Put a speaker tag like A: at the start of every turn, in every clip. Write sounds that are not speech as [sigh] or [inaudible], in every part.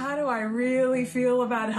A: how do I really feel about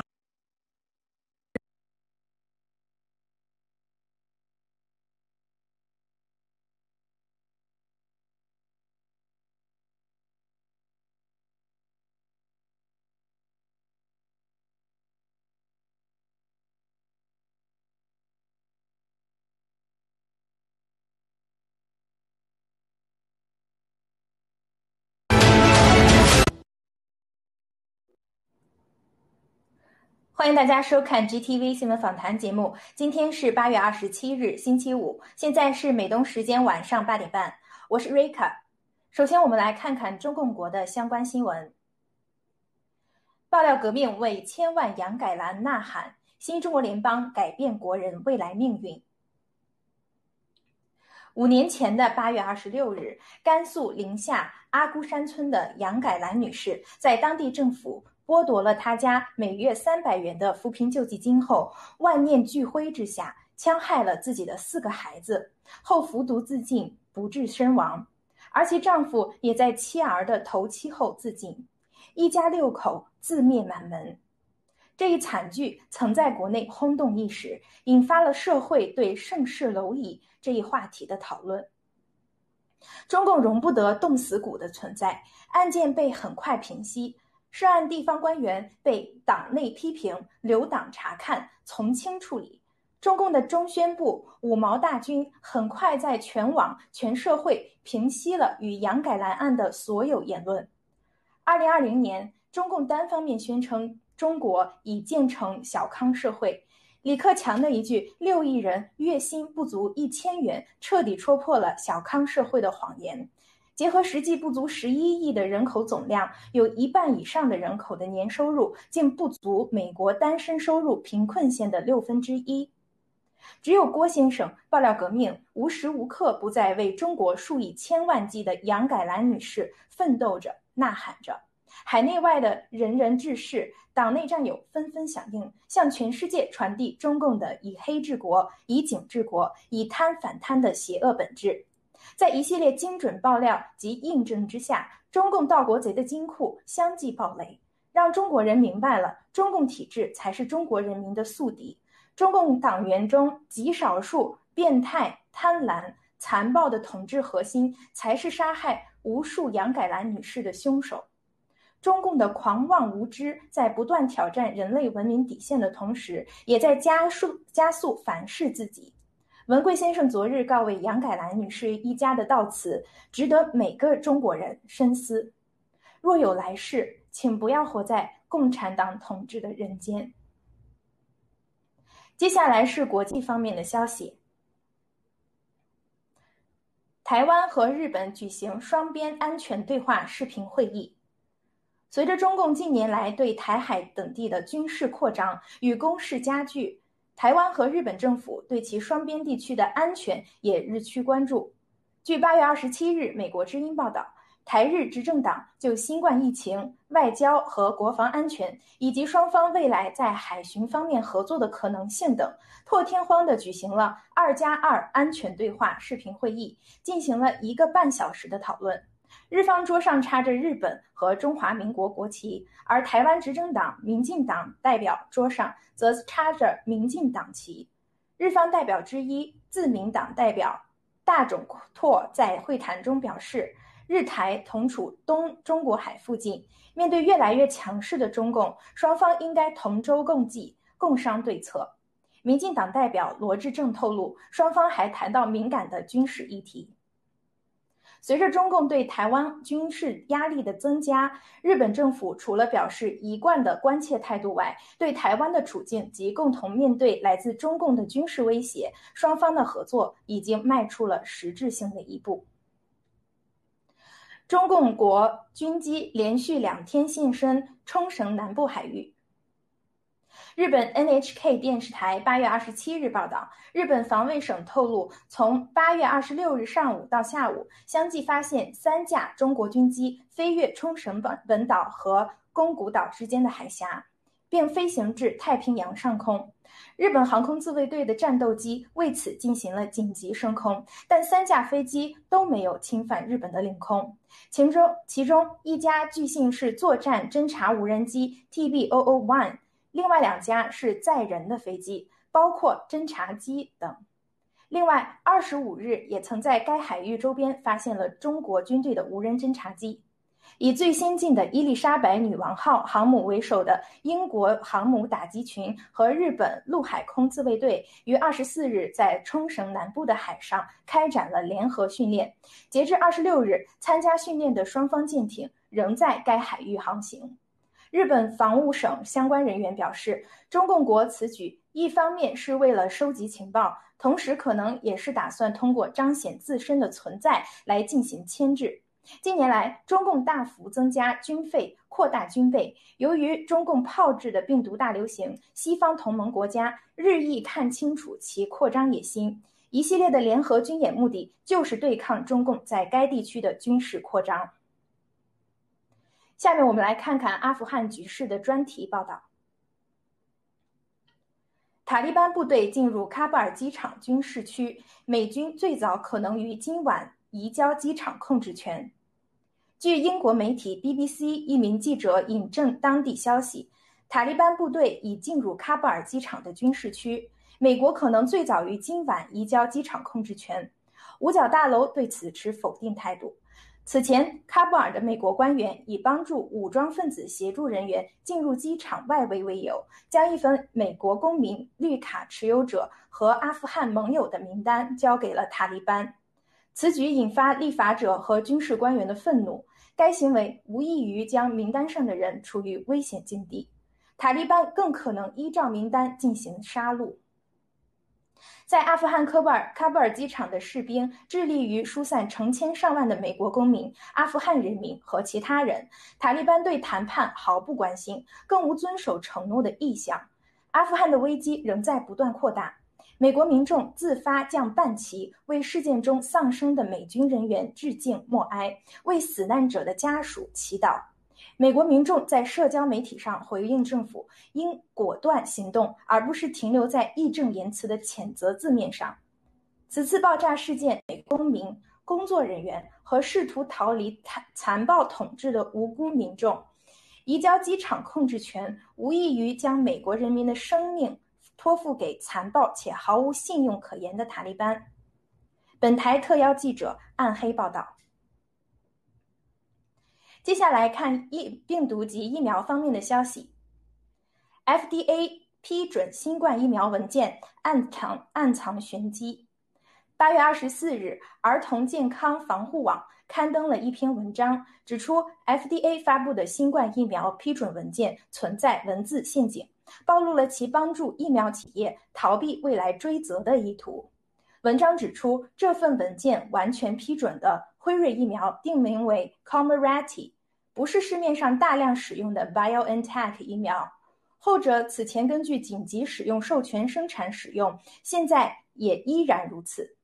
B: 欢迎大家收看 GTV 新闻访谈节目。今天是八月二十七日，星期五，现在是美东时间晚上八点半。我是瑞卡。首先，我们来看看中共国的相关新闻。爆料革命为千万杨改兰呐喊，新中国联邦改变国人未来命运。五年前的八月二十六日，甘肃临夏阿姑山村的杨改兰女士在当地政府。剥夺了他家每月三百元的扶贫救济金后，万念俱灰之下，戕害了自己的四个孩子，后服毒自尽，不治身亡。而其丈夫也在妻儿的头七后自尽，一家六口自灭满门。这一惨剧曾在国内轰动一时，引发了社会对盛世蝼蚁这一话题的讨论。中共容不得冻死骨的存在，案件被很快平息。涉案地方官员被党内批评，留党察看，从轻处理。中共的中宣部五毛大军很快在全网、全社会平息了与杨改兰案的所有言论。二零二零年，中共单方面宣称中国已建成小康社会，李克强的一句“六亿人月薪不足一千元”彻底戳破了小康社会的谎言。结合实际不足十一亿的人口总量，有一半以上的人口的年收入竟不足美国单身收入贫困线的六分之一。只有郭先生爆料革命，无时无刻不在为中国数以千万计的杨改兰女士奋斗着、呐喊着。海内外的仁人志士、党内战友纷纷响应，向全世界传递中共的以黑治国、以警治国、以贪反贪的邪恶本质。在一系列精准爆料及印证之下，中共盗国贼的金库相继爆雷，让中国人明白了中共体制才是中国人民的宿敌。中共党员中极少数变态、贪婪、残暴的统治核心，才是杀害无数杨改兰女士的凶手。中共的狂妄无知，在不断挑战人类文明底线的同时，也在加速加速反噬自己。文贵先生昨日告慰杨改兰女士一家的悼词，值得每个中国人深思。若有来世，请不要活在共产党统治的人间。接下来是国际方面的消息：台湾和日本举行双边安全对话视频会议。随着中共近年来对台海等地的军事扩张与攻势加剧。台湾和日本政府对其双边地区的安全也日趋关注。据八月二十七日美国之音报道，台日执政党就新冠疫情、外交和国防安全，以及双方未来在海巡方面合作的可能性等，破天荒地举行了“二加二”安全对话视频会议，进行了一个半小时的讨论。日方桌上插着日本和中华民国国旗，而台湾执政党民进党代表桌上则插着民进党旗。日方代表之一自民党代表大冢拓在会谈中表示，日台同处东中国海附近，面对越来越强势的中共，双方应该同舟共济，共商对策。民进党代表罗志正透露，双方还谈到敏感的军事议题。随着中共对台湾军事压力的增加，日本政府除了表示一贯的关切态度外，对台湾的处境及共同面对来自中共的军事威胁，双方的合作已经迈出了实质性的一步。中共国军机连续两天现身冲绳南部海域。日本 NHK 电视台八月二十七日报道，日本防卫省透露，从八月二十六日上午到下午，相继发现三架中国军机飞越冲绳本本岛和宫古岛之间的海峡，并飞行至太平洋上空。日本航空自卫队的战斗机为此进行了紧急升空，但三架飞机都没有侵犯日本的领空。其中，其中一架据信是作战侦察无人机 TBOO-1，另外两架是载人的飞机，包括侦察机等。另外，二十五日也曾在该海域周边发现了中国军队的无人侦察机。以最先进的伊丽莎白女王号航母为首的英国航母打击群和日本陆海空自卫队于二十四日在冲绳南部的海上开展了联合训练。截至二十六日，参加训练的双方舰艇仍在该海域航行。日本防务省相关人员表示，中共国此举一方面是为了收集情报，同时可能也是打算通过彰显自身的存在来进行牵制。近年来，中共大幅增加军费，扩大军备。由于中共炮制的病毒大流行，西方同盟国家日益看清楚其扩张野心。一系列的联合军演目的就是对抗中共在该地区的军事扩张。下面我们来看看阿富汗局势的专题报道。塔利班部队进入喀布尔机场军事区，美军最早可能于今晚。移交机场控制权。据英国媒体 BBC 一名记者引证当地消息，塔利班部队已进入喀布尔机场的军事区，美国可能最早于今晚移交机场控制权。五角大楼对此持否定态度。此前，喀布尔的美国官员以帮助武装分子协助人员进入机场外围为由，将一份美国公民绿卡持有者和阿富汗盟友的名单交给了塔利班。此举引发立法者和军事官员的愤怒。该行为无异于将名单上的人处于危险境地。塔利班更可能依照名单进行杀戮。在阿富汗科布尔喀布尔机场的士兵致力于疏散成千上万的美国公民、阿富汗人民和其他人。塔利班对谈判毫不关心，更无遵守承诺的意向。阿富汗的危机仍在不断扩大。美国民众自发降半旗，为事件中丧生的美军人员致敬默哀，为死难者的家属祈祷。美国民众在社交媒体上回应政府应果断行动，而不是停留在义正言辞的谴责字面上。此次爆炸事件，美公民、工作人员和试图逃离残残暴统治的无辜民众，移交机场控制权，无异于将美国人民的生命。托付给残暴且毫无信用可言的塔利班。本台特邀记者暗黑报道。接下来看疫病毒及疫苗方面的消息。FDA 批准新冠疫苗文件暗藏暗藏玄机。八月二十四日，儿童健康防护网刊登了一篇文章，指出 FDA 发布的新冠疫苗批准文件存在文字陷阱。暴露了其帮助疫苗企业逃避未来追责的意图。文章指出，这份文件完全批准的辉瑞疫苗定名为 Comirnaty，不是市面上大量使用的 BioNTech 疫苗。后者此前根据紧急使用授权生产使用，现在也依然如此。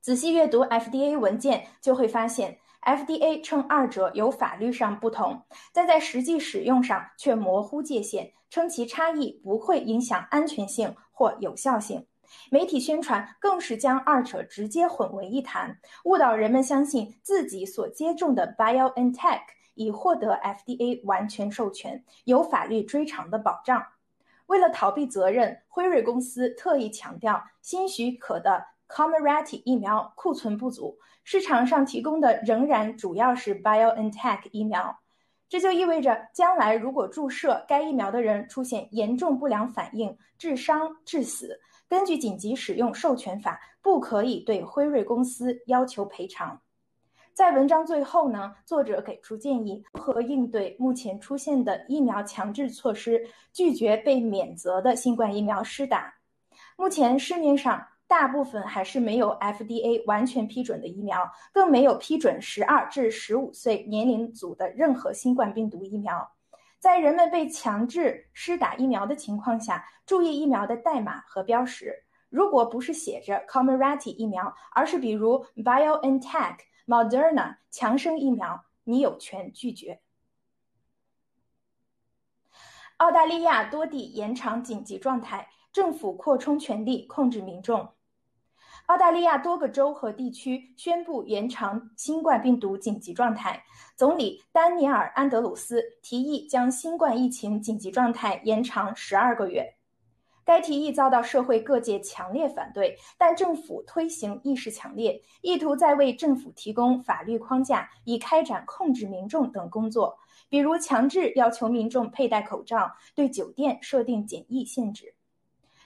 B: 仔细阅读 FDA 文件，就会发现。FDA 称二者有法律上不同，但在实际使用上却模糊界限，称其差异不会影响安全性或有效性。媒体宣传更是将二者直接混为一谈，误导人们相信自己所接种的 BioNTech 已获得 FDA 完全授权，有法律追偿的保障。为了逃避责任，辉瑞公司特意强调新许可的。Comirnaty 疫苗库存不足，市场上提供的仍然主要是 BioNTech 疫苗。这就意味着，将来如果注射该疫苗的人出现严重不良反应、致伤、致死，根据紧急使用授权法，不可以对辉瑞公司要求赔偿。在文章最后呢，作者给出建议如何应对目前出现的疫苗强制措施，拒绝被免责的新冠疫苗施打。目前市面上。大部分还是没有 FDA 完全批准的疫苗，更没有批准十二至十五岁年龄组的任何新冠病毒疫苗。在人们被强制施打疫苗的情况下，注意疫苗的代码和标识。如果不是写着 Comirnaty 疫苗，而是比如 BioNTech、Moderna 强生疫苗，你有权拒绝。澳大利亚多地延长紧急状态，政府扩充权力控制民众。澳大利亚多个州和地区宣布延长新冠病毒紧急状态。总理丹尼尔·安德鲁斯提议将新冠疫情紧急状态延长十二个月。该提议遭到社会各界强烈反对，但政府推行意识强烈，意图在为政府提供法律框架，以开展控制民众等工作，比如强制要求民众佩戴口罩，对酒店设定检疫限制。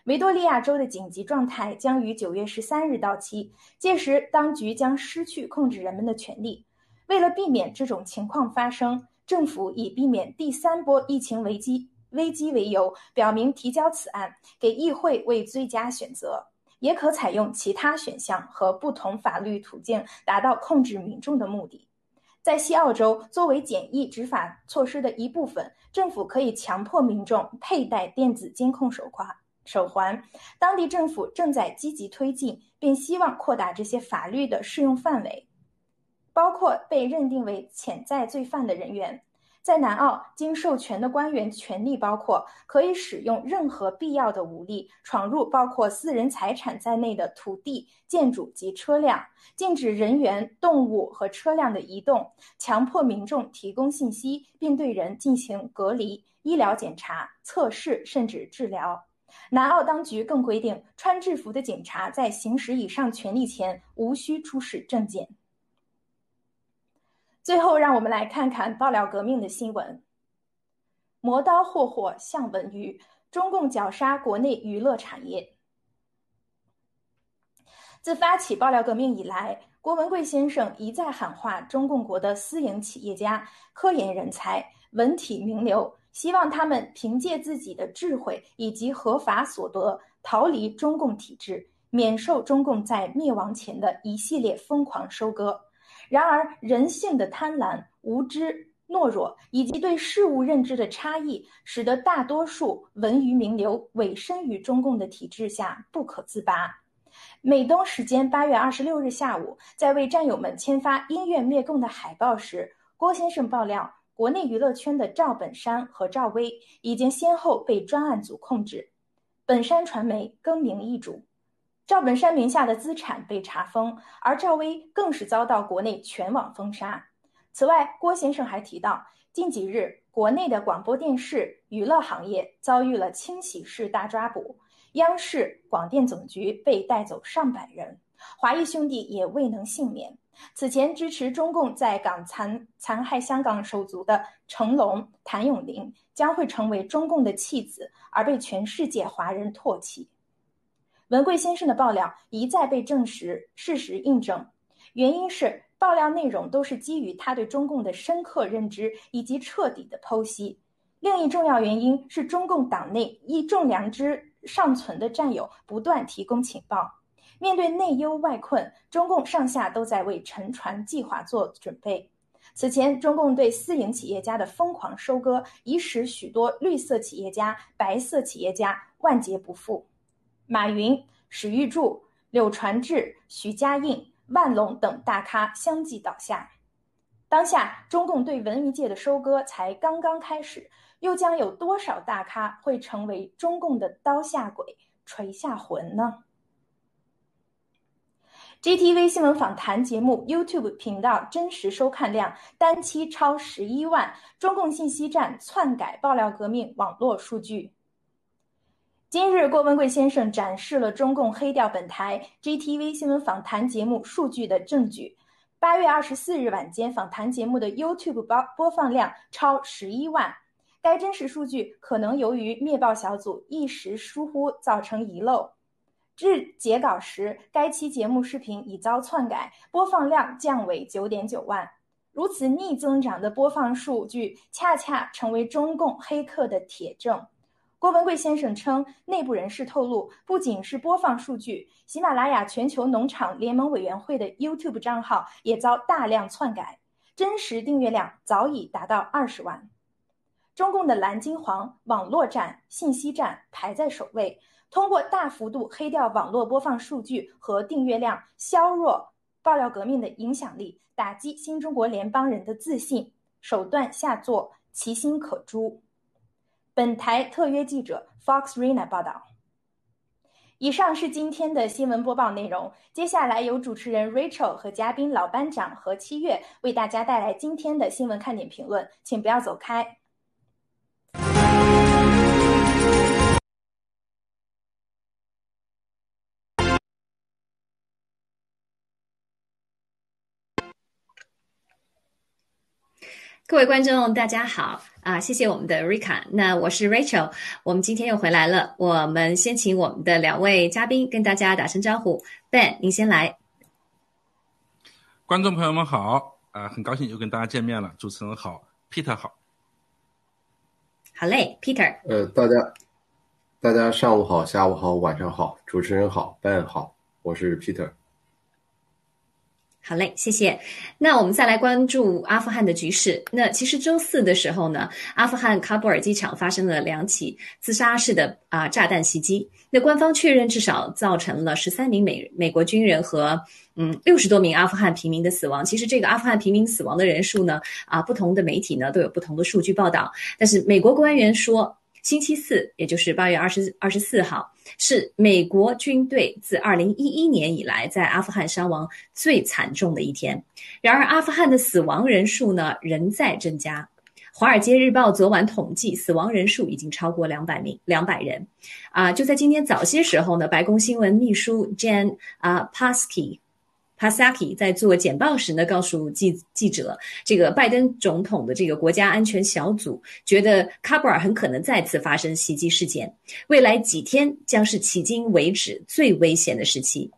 B: 维多利亚州的紧急状态将于九月十三日到期，届时当局将失去控制人们的权利。为了避免这种情况发生，政府以避免第三波疫情危机危机为由，表明提交此案给议会为最佳选择，也可采用其他选项和不同法律途径达到控制民众的目的。在西澳洲，作为检疫执法措施的一部分，政府可以强迫民众佩戴电子监控手环。手环，当地政府正在积极推进，并希望扩大这些法律的适用范围，包括被认定为潜在罪犯的人员。在南澳，经授权的官员权利包括可以使用任何必要的武力闯入包括私人财产在内的土地、建筑及车辆，禁止人员、动物和车辆的移动，强迫民众提供信息，并对人进行隔离、医疗检查、测试甚至治疗。南澳当局更规定，穿制服的警察在行使以上权利前无需出示证件。最后，让我们来看看爆料革命的新闻：磨刀霍霍向文娱，中共绞杀国内娱乐产业。自发起爆料革命以来，郭文贵先生一再喊话中共国的私营企业家、科研人才、文体名流。希望他们凭借自己的智慧以及合法所得逃离中共体制，免受中共在灭亡前的一系列疯狂收割。然而，人性的贪婪、无知、懦弱以及对事物认知的差异，使得大多数文娱名流委身于中共的体制下不可自拔。美东时间八月二十六日下午，在为战友们签发“音乐灭共”的海报时，郭先生爆料。国内娱乐圈的赵本山和赵薇已经先后被专案组控制，本山传媒更名易主，赵本山名下的资产被查封，而赵薇更是遭到国内全网封杀。此外，郭先生还提到，近几日国内的广播电视娱乐行业遭遇了清洗式大抓捕，央视广电总局被带走上百人，华谊兄弟也未能幸免。此前支持中共在港残残害香港手足的成龙、谭咏麟将会成为中共的弃子，而被全世界华人唾弃。文贵先生的爆料一再被证实，事实印证，原因是爆料内容都是基于他对中共的深刻认知以及彻底的剖析。另一重要原因是中共党内一众良知尚存的战友不断提供情报。面对内忧外困，中共上下都在为沉船计划做准备。此前，中共对私营企业家的疯狂收割，已使许多绿色企业家、白色企业家万劫不复。马云、史玉柱、柳传志、徐家印、万隆等大咖相继倒下。当下，中共对文娱界的收割才刚刚开始，又将有多少大咖会成为中共的刀下鬼、锤下魂呢？GTV 新闻访谈节目 YouTube 频道真实收看量单期超十一万。中共信息站篡改爆料革命网络数据。今日，郭文贵先生展示了中共黑掉本台 GTV 新闻访谈节目数据的证据。八月二十四日晚间，访谈节目的 YouTube 播播放量超十一万。该真实数据可能由于灭报小组一时疏忽造成遗漏。至截稿时，该期节目视频已遭篡改，播放量降为九点九万。如此逆增长的播放数据，恰恰成为中共黑客的铁证。郭文贵先生称，内部人士透露，不仅是播放数据，喜马拉雅全球农场联盟委员会的 YouTube 账号也遭大量篡改，真实订阅量早已达到二十万。中共的蓝金黄网络战、信息战排在首位。通过大幅度黑掉网络播放数据和订阅量，削弱爆料革命的影响力，打击新中国联邦人的自信，手段下作，其心可诛。本台特约记者 Fox Rina 报道。以上是今天的新闻播报内容。接下来由主持人 Rachel 和嘉宾老班长和七月为大家带来今天的新闻看点评论，请不要走开。
C: 各位观众，大家好啊！谢谢我们的 Rika，那我是 Rachel，我们今天又回来了。我们先请我们的两位嘉宾跟大家打声招呼。Ben，您先来。
D: 观众朋友们好啊，很高兴又跟大家见面了。主持人好，Peter 好。
C: 好嘞，Peter。
E: 呃，大家，大家上午好，下午好，晚上好。主持人好，Ben 好，我是 Peter。
C: 好嘞，谢谢。那我们再来关注阿富汗的局势。那其实周四的时候呢，阿富汗喀布尔机场发生了两起自杀式的啊炸弹袭击。那官方确认至少造成了十三名美美国军人和嗯六十多名阿富汗平民的死亡。其实这个阿富汗平民死亡的人数呢，啊不同的媒体呢都有不同的数据报道。但是美国官员说。星期四，也就是八月二十二十四号，是美国军队自二零一一年以来在阿富汗伤亡最惨重的一天。然而，阿富汗的死亡人数呢仍在增加。《华尔街日报》昨晚统计，死亡人数已经超过两百名两百人。啊，就在今天早些时候呢，白宫新闻秘书 Jane 啊 Pasky。帕萨基在做简报时呢，告诉记记者，这个拜登总统的这个国家安全小组觉得喀布尔很可能再次发生袭击事件，未来几天将是迄今为止最危险的时期。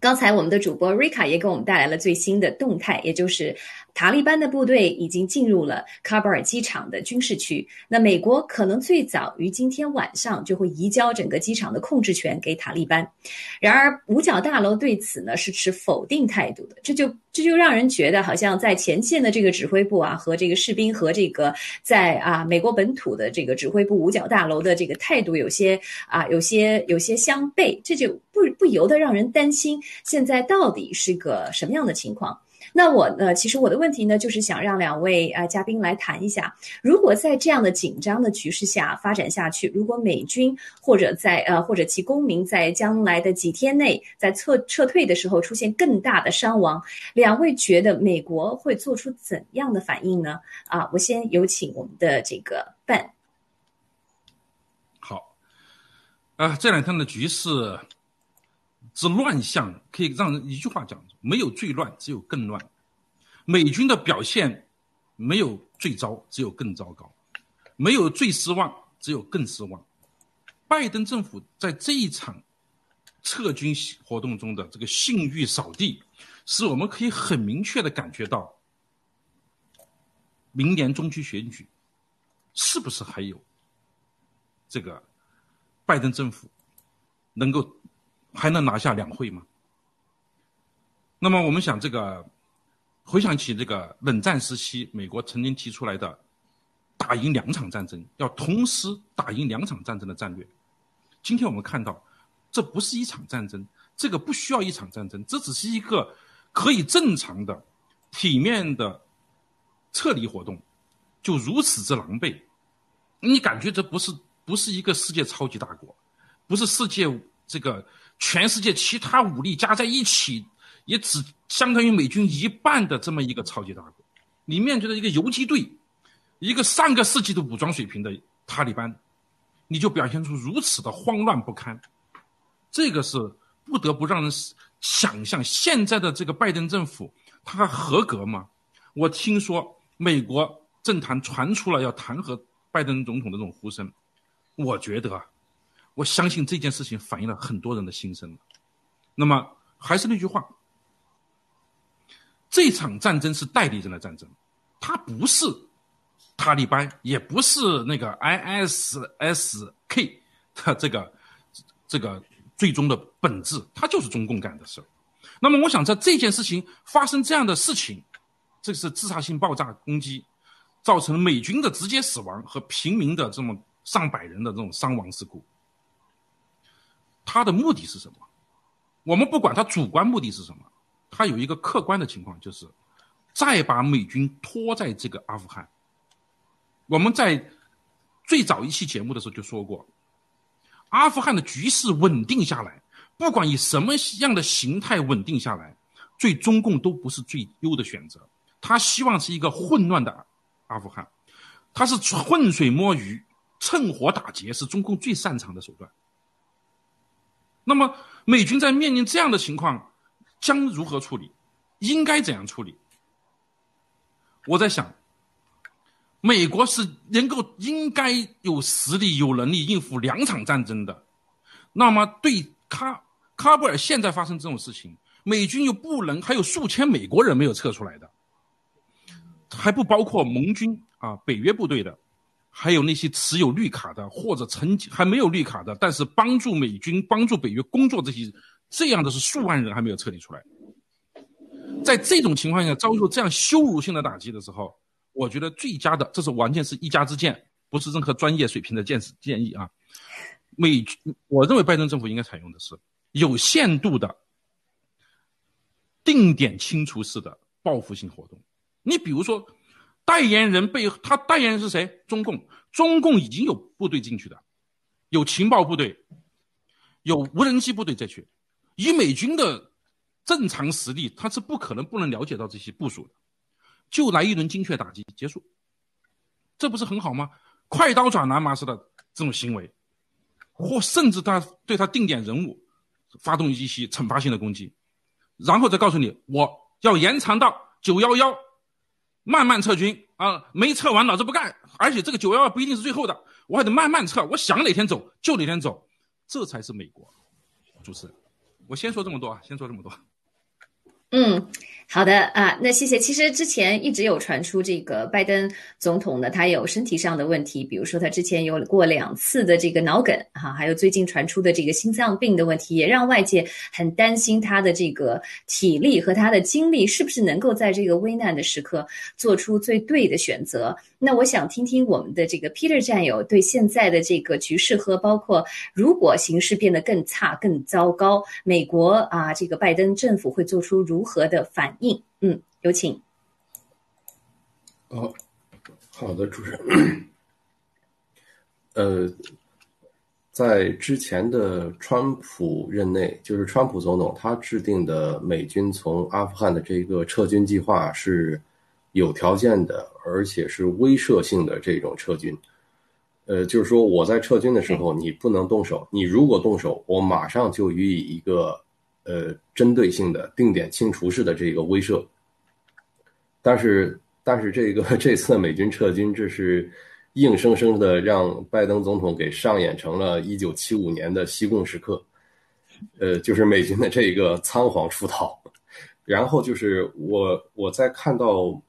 C: 刚才我们的主播瑞卡也给我们带来了最新的动态，也就是。塔利班的部队已经进入了喀布尔机场的军事区。那美国可能最早于今天晚上就会移交整个机场的控制权给塔利班。然而，五角大楼对此呢是持否定态度的。这就这就让人觉得，好像在前线的这个指挥部啊，和这个士兵和这个在啊美国本土的这个指挥部五角大楼的这个态度有些啊有些有些相悖。这就不不由得让人担心，现在到底是个什么样的情况？那我呢？其实我的问题呢，就是想让两位啊嘉宾来谈一下，如果在这样的紧张的局势下发展下去，如果美军或者在呃或者其公民在将来的几天内在撤撤退的时候出现更大的伤亡，两位觉得美国会做出怎样的反应呢？啊，我先有请我们的这个办。
D: 好，啊，这两天的局势。之乱象可以让人一句话讲：没有最乱，只有更乱。美军的表现没有最糟，只有更糟糕；没有最失望，只有更失望。拜登政府在这一场撤军活动中的这个信誉扫地，使我们可以很明确的感觉到，明年中期选举是不是还有这个拜登政府能够。还能拿下两会吗？那么我们想，这个回想起这个冷战时期，美国曾经提出来的打赢两场战争，要同时打赢两场战争的战略。今天我们看到，这不是一场战争，这个不需要一场战争，这只是一个可以正常的、体面的撤离活动，就如此之狼狈。你感觉这不是不是一个世界超级大国，不是世界这个。全世界其他武力加在一起，也只相当于美军一半的这么一个超级大国。你面对着一个游击队，一个上个世纪的武装水平的塔利班，你就表现出如此的慌乱不堪，这个是不得不让人想象。现在的这个拜登政府，他还合格吗？我听说美国政坛传出了要弹劾拜登总统的这种呼声，我觉得。我相信这件事情反映了很多人的心声。那么还是那句话，这场战争是代理人的战争，它不是塔利班，也不是那个 ISSK 的这个这个最终的本质，它就是中共干的事那么我想，在这件事情发生这样的事情，这是自杀性爆炸攻击，造成美军的直接死亡和平民的这么上百人的这种伤亡事故。他的目的是什么？我们不管他主观目的是什么，他有一个客观的情况，就是再把美军拖在这个阿富汗。我们在最早一期节目的时候就说过，阿富汗的局势稳定下来，不管以什么样的形态稳定下来，对中共都不是最优的选择。他希望是一个混乱的阿富汗，他是浑水摸鱼、趁火打劫，是中共最擅长的手段。那么，美军在面临这样的情况，将如何处理？应该怎样处理？我在想，美国是能够应该有实力、有能力应付两场战争的。那么，对喀喀布尔现在发生这种事情，美军又不能还有数千美国人没有撤出来的，还不包括盟军啊、北约部队的。还有那些持有绿卡的，或者曾经还没有绿卡的，但是帮助美军、帮助北约工作这些，这样的是数万人还没有撤离出来。在这种情况下遭受这样羞辱性的打击的时候，我觉得最佳的，这是完全是一家之见，不是任何专业水平的建建议啊。美，我认为拜登政府应该采用的是有限度的定点清除式的报复性活动。你比如说。代言人被他代言人是谁？中共，中共已经有部队进去的，有情报部队，有无人机部队在去。以美军的正常实力，他是不可能不能了解到这些部署的，就来一轮精确打击结束，这不是很好吗？快刀斩乱麻式的这种行为，或甚至他对他定点人物发动一些惩罚性的攻击，然后再告诉你我要延长到九幺幺。慢慢撤军啊，没撤完老子不干！而且这个九幺幺不一定是最后的，我还得慢慢撤。我想哪天走就哪天走，这才是美国。主持人，我先说这么多啊，先说这么多。
C: 嗯。好的啊，那谢谢。其实之前一直有传出这个拜登总统呢，他有身体上的问题，比如说他之前有过两次的这个脑梗哈，还有最近传出的这个心脏病的问题，也让外界很担心他的这个体力和他的精力是不是能够在这个危难的时刻做出最对的选择。那我想听听我们的这个 Peter 战友对现在的这个局势和包括如果形势变得更差、更糟糕，美国啊这个拜登政府会做出如何的反？应嗯，有请。
E: 哦，好的，主持人。[coughs] 呃，在之前的川普任内，就是川普总统他制定的美军从阿富汗的这个撤军计划是有条件的，而且是威慑性的这种撤军。呃，就是说我在撤军的时候，你不能动手，你如果动手，我马上就予以一个。呃，针对性的定点清除式的这个威慑，但是但是这个这次美军撤军，这是硬生生的让拜登总统给上演成了一九七五年的西贡时刻，呃，就是美军的这个仓皇出逃，然后就是我我在看到，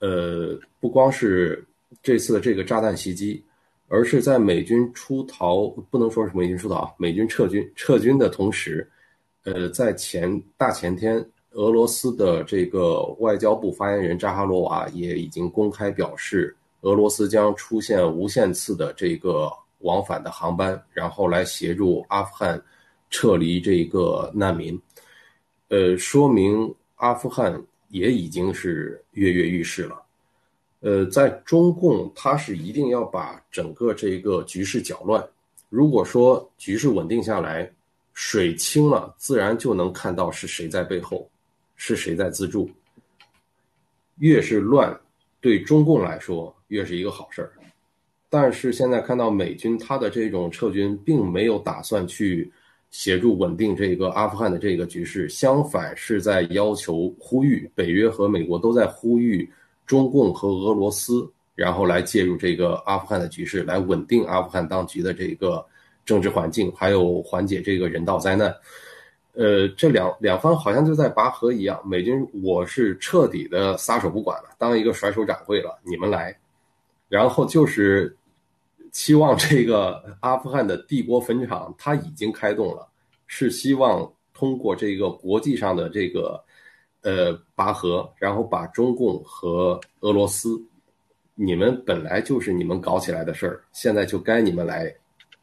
E: 呃，不光是这次的这个炸弹袭击，而是在美军出逃，不能说是美军出逃啊，美军撤军撤军的同时。呃，在前大前天，俄罗斯的这个外交部发言人扎哈罗娃也已经公开表示，俄罗斯将出现无限次的这个往返的航班，然后来协助阿富汗撤离这个难民。呃，说明阿富汗也已经是跃跃欲试了。呃，在中共，他是一定要把整个这个局势搅乱。如果说局势稳定下来。水清了，自然就能看到是谁在背后，是谁在资助。越是乱，对中共来说越是一个好事儿。但是现在看到美军他的这种撤军，并没有打算去协助稳定这个阿富汗的这个局势，相反是在要求呼吁北约和美国都在呼吁中共和俄罗斯，然后来介入这个阿富汗的局势，来稳定阿富汗当局的这个。政治环境还有缓解这个人道灾难，呃，这两两方好像就在拔河一样。美军我是彻底的撒手不管了，当一个甩手掌柜了，你们来。然后就是期望这个阿富汗的帝国坟场，它已经开动了，是希望通过这个国际上的这个呃拔河，然后把中共和俄罗斯，你们本来就是你们搞起来的事儿，现在就该你们来。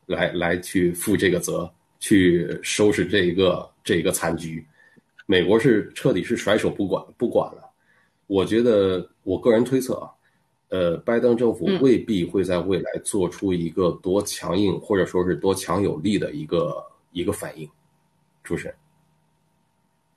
E: 来来去负这个责，去收拾这一个这一个残局。美国是彻底是甩手不管不管了。我觉得我个人推测啊，呃，拜登政府
C: 嗯
E: 未必会在未来做出一个多强硬或者说是多强有力的一个一个反应。主持人，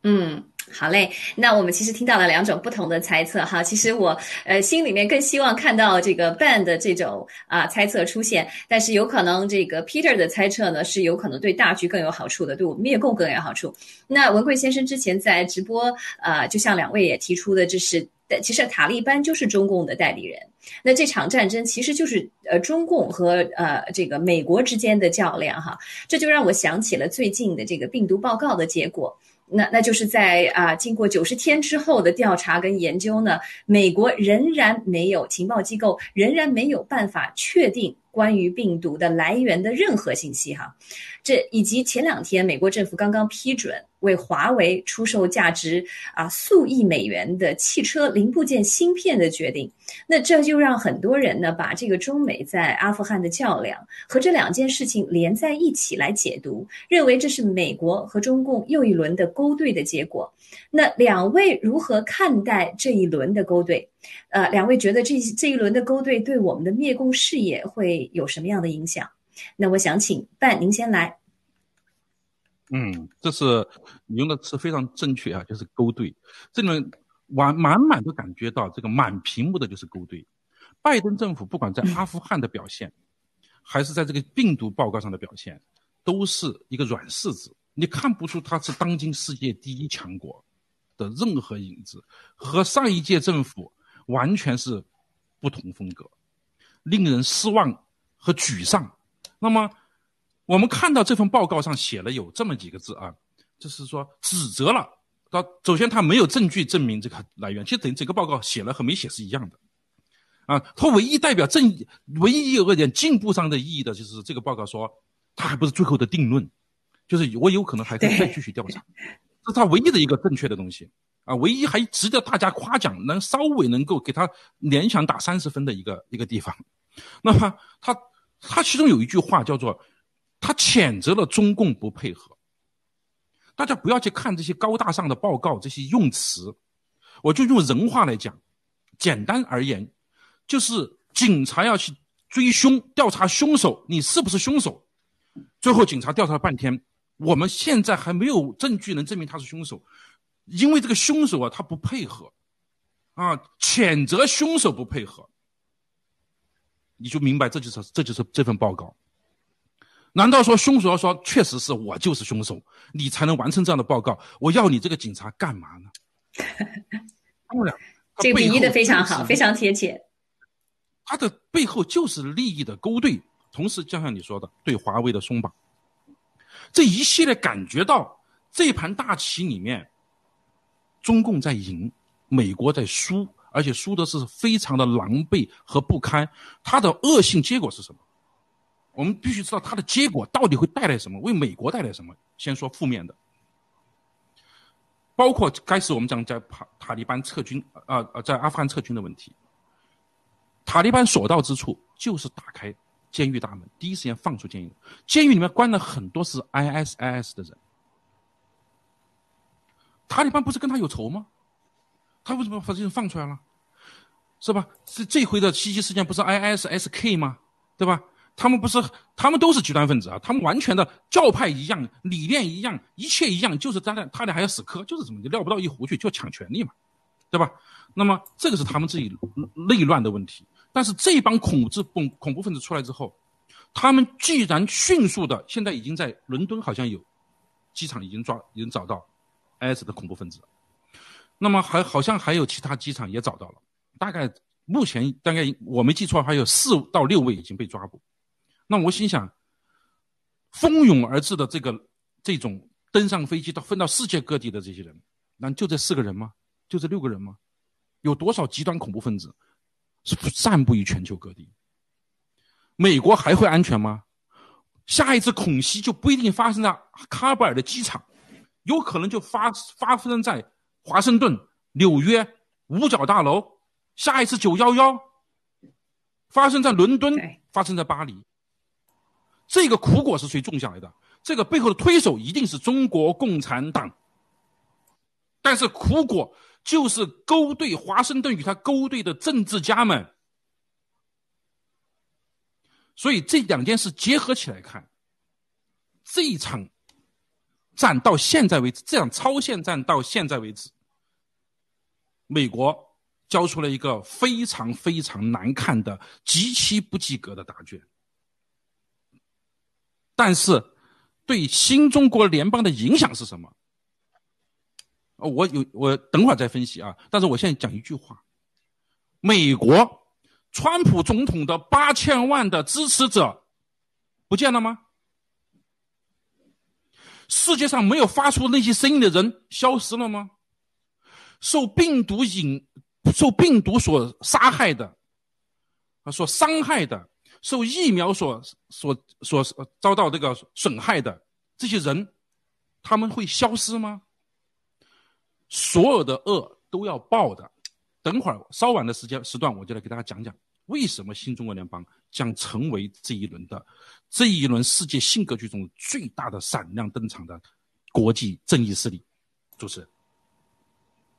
C: 嗯，好嘞。那我们其实听到了两种不同的猜测哈。其实我呃心里面更希望看到这个 Ben 的这种啊、猜测出现，但是有可能这个 Peter 的猜测呢是有可能对大局更有好处的，对我们灭共更有好处。那文贵先生之前在直播呃，就像两位也提出的，这是其实塔利班就是中共的代理人。那这场战争其实就是呃中共和呃这个美国之间的较量哈，这就让我想起了最近的这个病毒报告的结果。那那就是在啊，经过九十天之后的调查跟研究呢，美国仍然没有情报机构仍然没有办法确定关于病毒的来源的任何信息哈。这以及前两天美国政府刚刚批准为华为出售价值啊数亿美元的汽车零部件芯片的决定，那这就让很多人呢把这个中美在阿富汗的较量和这两件事情连在一起来解读，认为这是美国和中共又一轮的勾兑的结果。那两位如何看待这一轮的勾兑？呃，两位觉得这这一轮的勾兑对我们的灭共事业会有什么样的影响？那我想请范您先来。
D: 嗯，这是你用的词非常正确啊，就是勾兑。这里面完满满的感觉到这个满屏幕的就是勾兑。拜登政府不管在阿富汗的表现，还是在这个病毒报告上的表现，都是一个软柿子，你看不出它是当今世界第一强国的任何影子，和上一届政府完全是不同风格，令人失望和沮丧。那么。我们看到这份报告上写了有这么几个字啊，就是说指责了。到首先他没有证据证明这个来源，其实等于整个报告写了和没写是一样的。啊，它唯一代表正，唯一有个点进步上的意义的就是这个报告说，它还不是最后的定论，就是我有可能还可以再继续调查，这是它唯一的一个正确的东西啊，唯一还值得大家夸奖，能稍微能够给他联想打三十分的一个一个地方。那么他他其中有一句话叫做。他谴责了中共不配合，大家不要去看这些高大上的报告，这些用词，我就用人话来讲，简单而言，就是警察要去追凶，调查凶手，你是不是凶手？最后警察调查了半天，我们现在还没有证据能证明他是凶手，因为这个凶手啊，他不配合，啊，谴责凶手不配合，你就明白这就是这就是这份报告。难道说凶手要说确实是我就是凶手，你才能完成这样的报告？我要你这个警察干嘛呢？[laughs] 当然，
C: 这个比喻的非常好，非常贴切。
D: 他的背后就是利益的勾兑，同时就像你说的，对华为的松绑，这一系列感觉到这盘大棋里面，中共在赢，美国在输，而且输的是非常的狼狈和不堪。它的恶性结果是什么？我们必须知道它的结果到底会带来什么，为美国带来什么。先说负面的，包括开始我们讲在塔塔利班撤军，啊、呃、在阿富汗撤军的问题。塔利班所到之处就是打开监狱大门，第一时间放出监狱。监狱里面关了很多是 ISIS 的人。塔利班不是跟他有仇吗？他为什么把这些人放出来了？是吧？这这回的袭击事件不是 ISISK 吗？对吧？他们不是，他们都是极端分子啊！他们完全的教派一样，理念一样，一切一样，就是他俩他俩还要死磕，就是怎么就撂不到一壶去，就抢权力嘛，对吧？那么这个是他们自己内乱的问题。但是这帮恐怖恐恐怖分子出来之后，他们既然迅速的，现在已经在伦敦好像有机场已经抓，已经找到 IS 的恐怖分子，那么还好像还有其他机场也找到了，大概目前大概我没记错，还有四到六位已经被抓捕。那我心想，蜂拥而至的这个这种登上飞机到分到世界各地的这些人，那就这四个人吗？就这六个人吗？有多少极端恐怖分子是散布于全球各地？美国还会安全吗？下一次恐袭就不一定发生在喀布尔的机场，有可能就发发生在华盛顿、纽约、五角大楼。下一次九幺幺发生在伦敦，发生在巴黎。这个苦果是谁种下来的？这个背后的推手一定是中国共产党。但是苦果就是勾兑华盛顿与他勾兑的政治家们所以这两件事结合起来看，这一场战到现在为止，这场超限战到现在为止，美国交出了一个非常非常难看的、极其不及格的答卷。但是，对新中国联邦的影响是什么？我有我等会儿再分析啊。但是我现在讲一句话：美国。川普总统的八千万的支持者不见了吗？世界上没有发出那些声音的人消失了吗？受病毒引、受病毒所杀害的、啊，所伤害的、受疫苗所所所遭到这个损害的这些人，他们会消失吗？所有的恶都要报的。等会儿稍晚的时间时段，我就来给大家讲讲。为什么新中国联邦将成为这一轮的这一轮世界新格局中最大的闪亮登场的国际正义势力？主持人，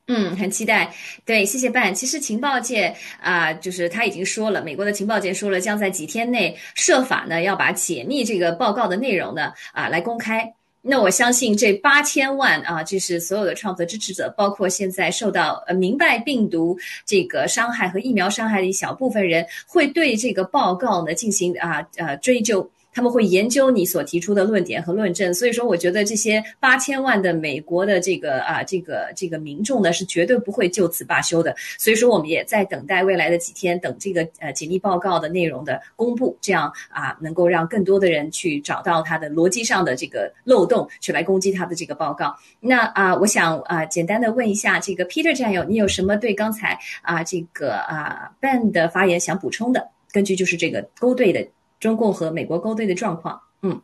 C: 嗯，很期待。对，谢谢办。其实情报界啊，就是他已经说了，美国的情报界说了，将在几天内设法呢，要把解密这个报告的内容呢啊来公开。那我相信这八千万啊，就是所有的 Trump 的支持者，包括现在受到呃明白病毒这个伤害和疫苗伤害的一小部分人，会对这个报告呢进行啊呃追究。他们会研究你所提出的论点和论证，所以说我觉得这些八千万的美国的这个啊这个这个民众呢是绝对不会就此罢休的。所以说我们也在等待未来的几天，等这个呃解密报告的内容的公布，这样啊能够让更多的人去找到他的逻辑上的这个漏洞，去来攻击他的这个报告。那啊，我想啊简单的问一下这个 Peter 战友，你有什么对刚才啊这个啊 Ben 的发言想补充的？根据就是这个勾兑的。中共和美国勾兑的状况，嗯，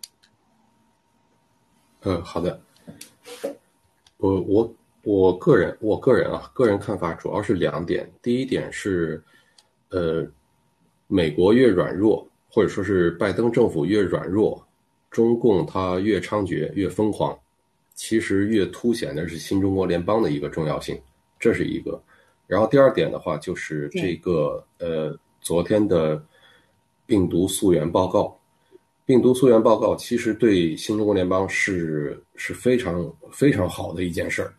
E: 嗯，好的，我我我个人我个人啊，个人看法主要是两点。第一点是，呃，美国越软弱，或者说是拜登政府越软弱，中共它越猖獗越疯狂，其实越凸显的是新中国联邦的一个重要性，这是一个。然后第二点的话，就是这个呃，昨天的。病毒溯源报告，病毒溯源报告其实对新中国联邦是是非常非常好的一件事儿，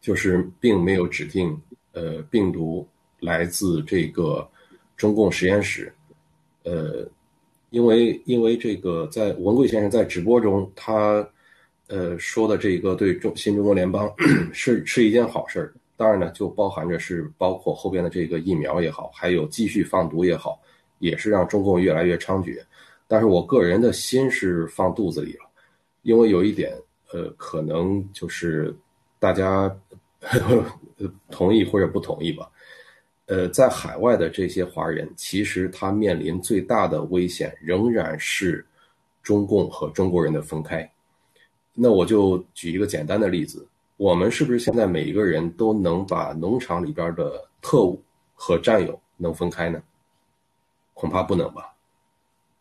E: 就是并没有指定呃病毒来自这个中共实验室，呃，因为因为这个在文贵先生在直播中他呃说的这个对中新中国联邦 [coughs] 是是一件好事儿，当然呢就包含着是包括后边的这个疫苗也好，还有继续放毒也好。也是让中共越来越猖獗，但是我个人的心是放肚子里了，因为有一点，呃，可能就是大家 [laughs] 同意或者不同意吧，呃，在海外的这些华人，其实他面临最大的危险仍然是中共和中国人的分开。那我就举一个简单的例子，我们是不是现在每一个人都能把农场里边的特务和战友能分开呢？恐怕不能吧。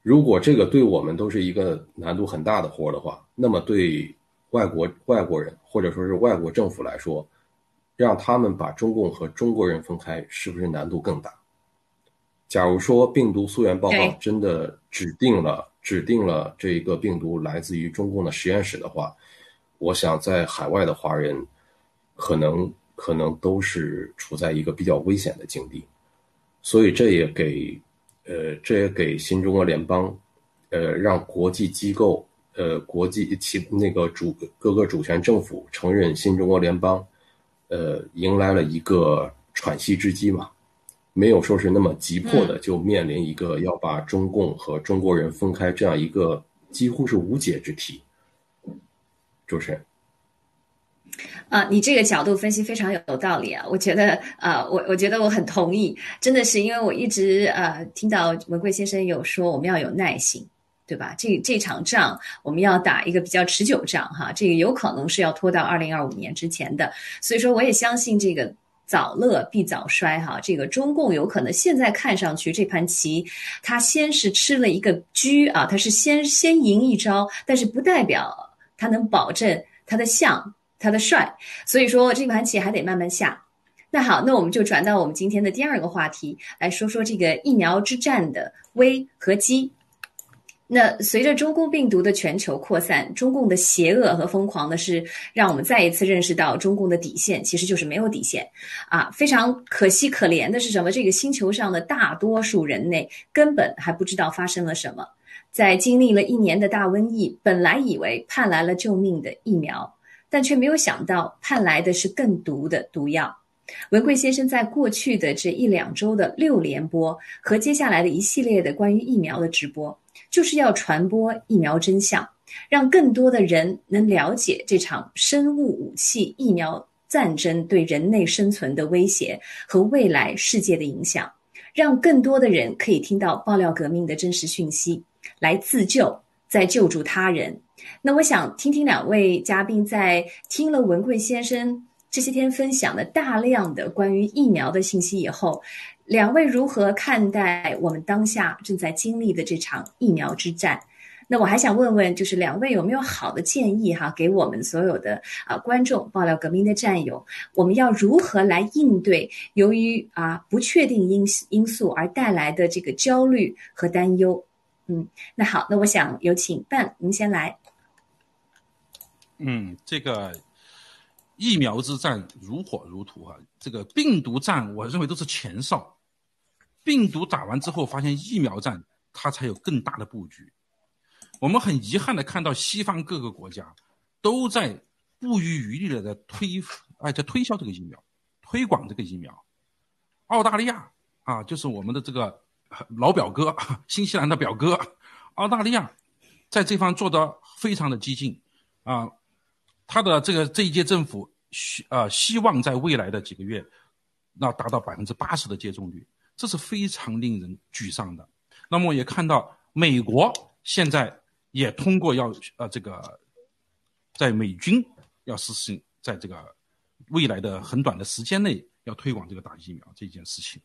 E: 如果这个对我们都是一个难度很大的活的话，那么对外国外国人或者说是外国政府来说，让他们把中共和中国人分开，是不是难度更大？假如说病毒溯源报告真的指定了指定了这一个病毒来自于中共的实验室的话，我想在海外的华人可能可能都是处在一个比较危险的境地，所以这也给。呃，这也给新中国联邦，呃，让国际机构，呃，国际其那个主各个主权政府承认新中国联邦，呃，迎来了一个喘息之机嘛，没有说是那么急迫的就面临一个要把中共和中国人分开这样一个几乎是无解之题。主持人。
C: 啊，你这个角度分析非常有道理啊！我觉得，啊，我我觉得我很同意，真的是因为我一直呃听到文贵先生有说我们要有耐心，对吧？这这场仗我们要打一个比较持久仗哈，这个有可能是要拖到二零二五年之前的，所以说我也相信这个早乐必早衰哈，这个中共有可能现在看上去这盘棋，他先是吃了一个车啊，他是先先赢一招，但是不代表他能保证他的象。他的帅，所以说这盘棋还得慢慢下。那好，那我们就转到我们今天的第二个话题，来说说这个疫苗之战的危和机。那随着中共病毒的全球扩散，中共的邪恶和疯狂呢，是让我们再一次认识到中共的底线其实就是没有底线啊！非常可惜可怜的是什么？这个星球上的大多数人类根本还不知道发生了什么。在经历了一年的大瘟疫，本来以为盼来了救命的疫苗，但却没有想到盼来的是更毒的毒药。文贵先生在过去的这一两周的六连播和接下来的一系列的关于疫苗的直播。就是要传播疫苗真相，让更多的人能了解这场生物武器疫苗战争对人类生存的威胁和未来世界的影响，让更多的人可以听到爆料革命的真实讯息，来自救，再救助他人。那我想听听两位嘉宾在听了文贵先生这些天分享的大量的关于疫苗的信息以后。两位如何看待我们当下正在经历的这场疫苗之战？那我还想问问，就是两位有没有好的建议哈，给我们所有的啊观众、爆料革命的战友，我们要如何来应对由于啊不确定因因素而带来的这个焦虑和担忧？嗯，那好，那我想有请范，您先来。
D: 嗯，这个。疫苗之战如火如荼啊！这个病毒战，我认为都是前哨。病毒打完之后，发现疫苗战它才有更大的布局。我们很遗憾的看到，西方各个国家都在不遗余力的在推，哎，在推销这个疫苗，推广这个疫苗。澳大利亚啊，就是我们的这个老表哥，新西兰的表哥，澳大利亚在这方做的非常的激进啊。他的这个这一届政府希啊希望在未来的几个月，那达到百分之八十的接种率，这是非常令人沮丧的。那么也看到美国现在也通过要呃这个，在美军要实行在这个未来的很短的时间内要推广这个打疫苗这件事情，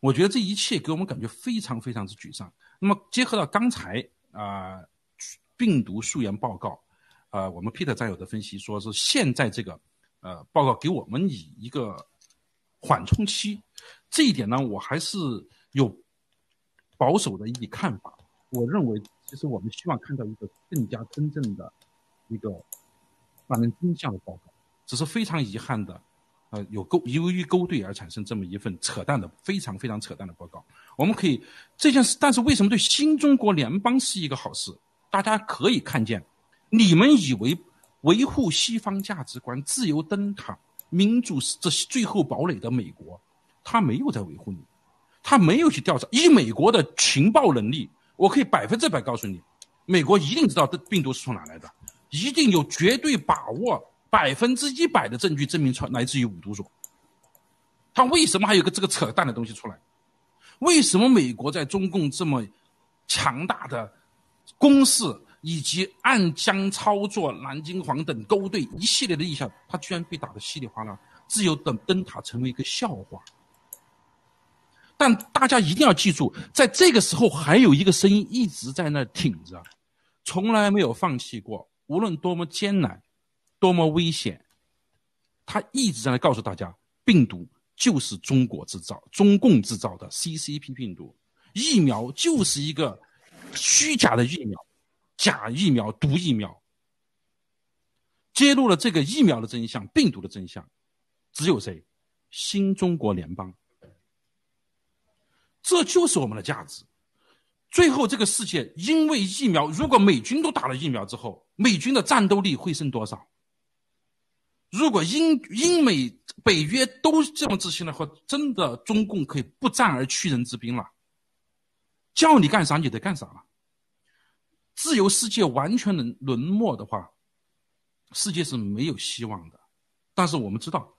D: 我觉得这一切给我们感觉非常非常之沮丧。那么结合到刚才啊病毒溯源报告。呃，我们 Peter 战友的分析说是现在这个，呃，报告给我们以一个缓冲期，这一点呢，我还是有保守的一看法。我认为，其实我们希望看到一个更加真正的一个反人真相的报告，只是非常遗憾的，呃，有勾由于勾兑而产生这么一份扯淡的、非常非常扯淡的报告。我们可以这件事，但是为什么对新中国联邦是一个好事？大家可以看见。你们以为维护西方价值观、自由灯塔、民主是这最后堡垒的美国，他没有在维护你，他没有去调查。以美国的情报能力，我可以百分之百告诉你，美国一定知道这病毒是从哪来的，一定有绝对把握，百分之一百的证据证明传来自于五毒所。他为什么还有个这个扯淡的东西出来？为什么美国在中共这么强大的攻势？以及暗箱操作、蓝金黄等勾兑一系列的意向，他居然被打得稀里哗啦，自由等灯塔成为一个笑话。但大家一定要记住，在这个时候还有一个声音一直在那挺着，从来没有放弃过，无论多么艰难、多么危险，他一直在那告诉大家：病毒就是中国制造、中共制造的 CCP 病毒，疫苗就是一个虚假的疫苗。假疫苗、毒疫苗，揭露了这个疫苗的真相、病毒的真相，只有谁？新中国联邦。这就是我们的价值。最后，这个世界因为疫苗，如果美军都打了疫苗之后，美军的战斗力会剩多少？如果英英美北约都这么自信的话，真的中共可以不战而屈人之兵了。叫你干啥，你得干啥了。自由世界完全能沦没的话，世界是没有希望的。但是我们知道，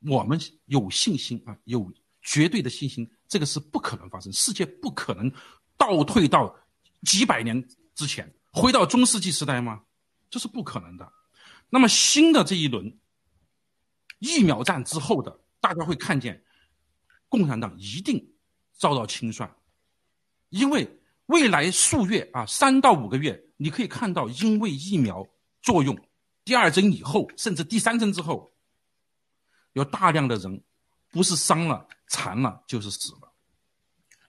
D: 我们有信心啊，有绝对的信心，这个是不可能发生。世界不可能倒退到几百年之前，回到中世纪时代吗？这是不可能的。那么新的这一轮疫苗战之后的，大家会看见，共产党一定遭到清算，因为。未来数月啊，三到五个月，你可以看到，因为疫苗作用，第二针以后，甚至第三针之后，有大量的人不是伤了、残了，就是死了。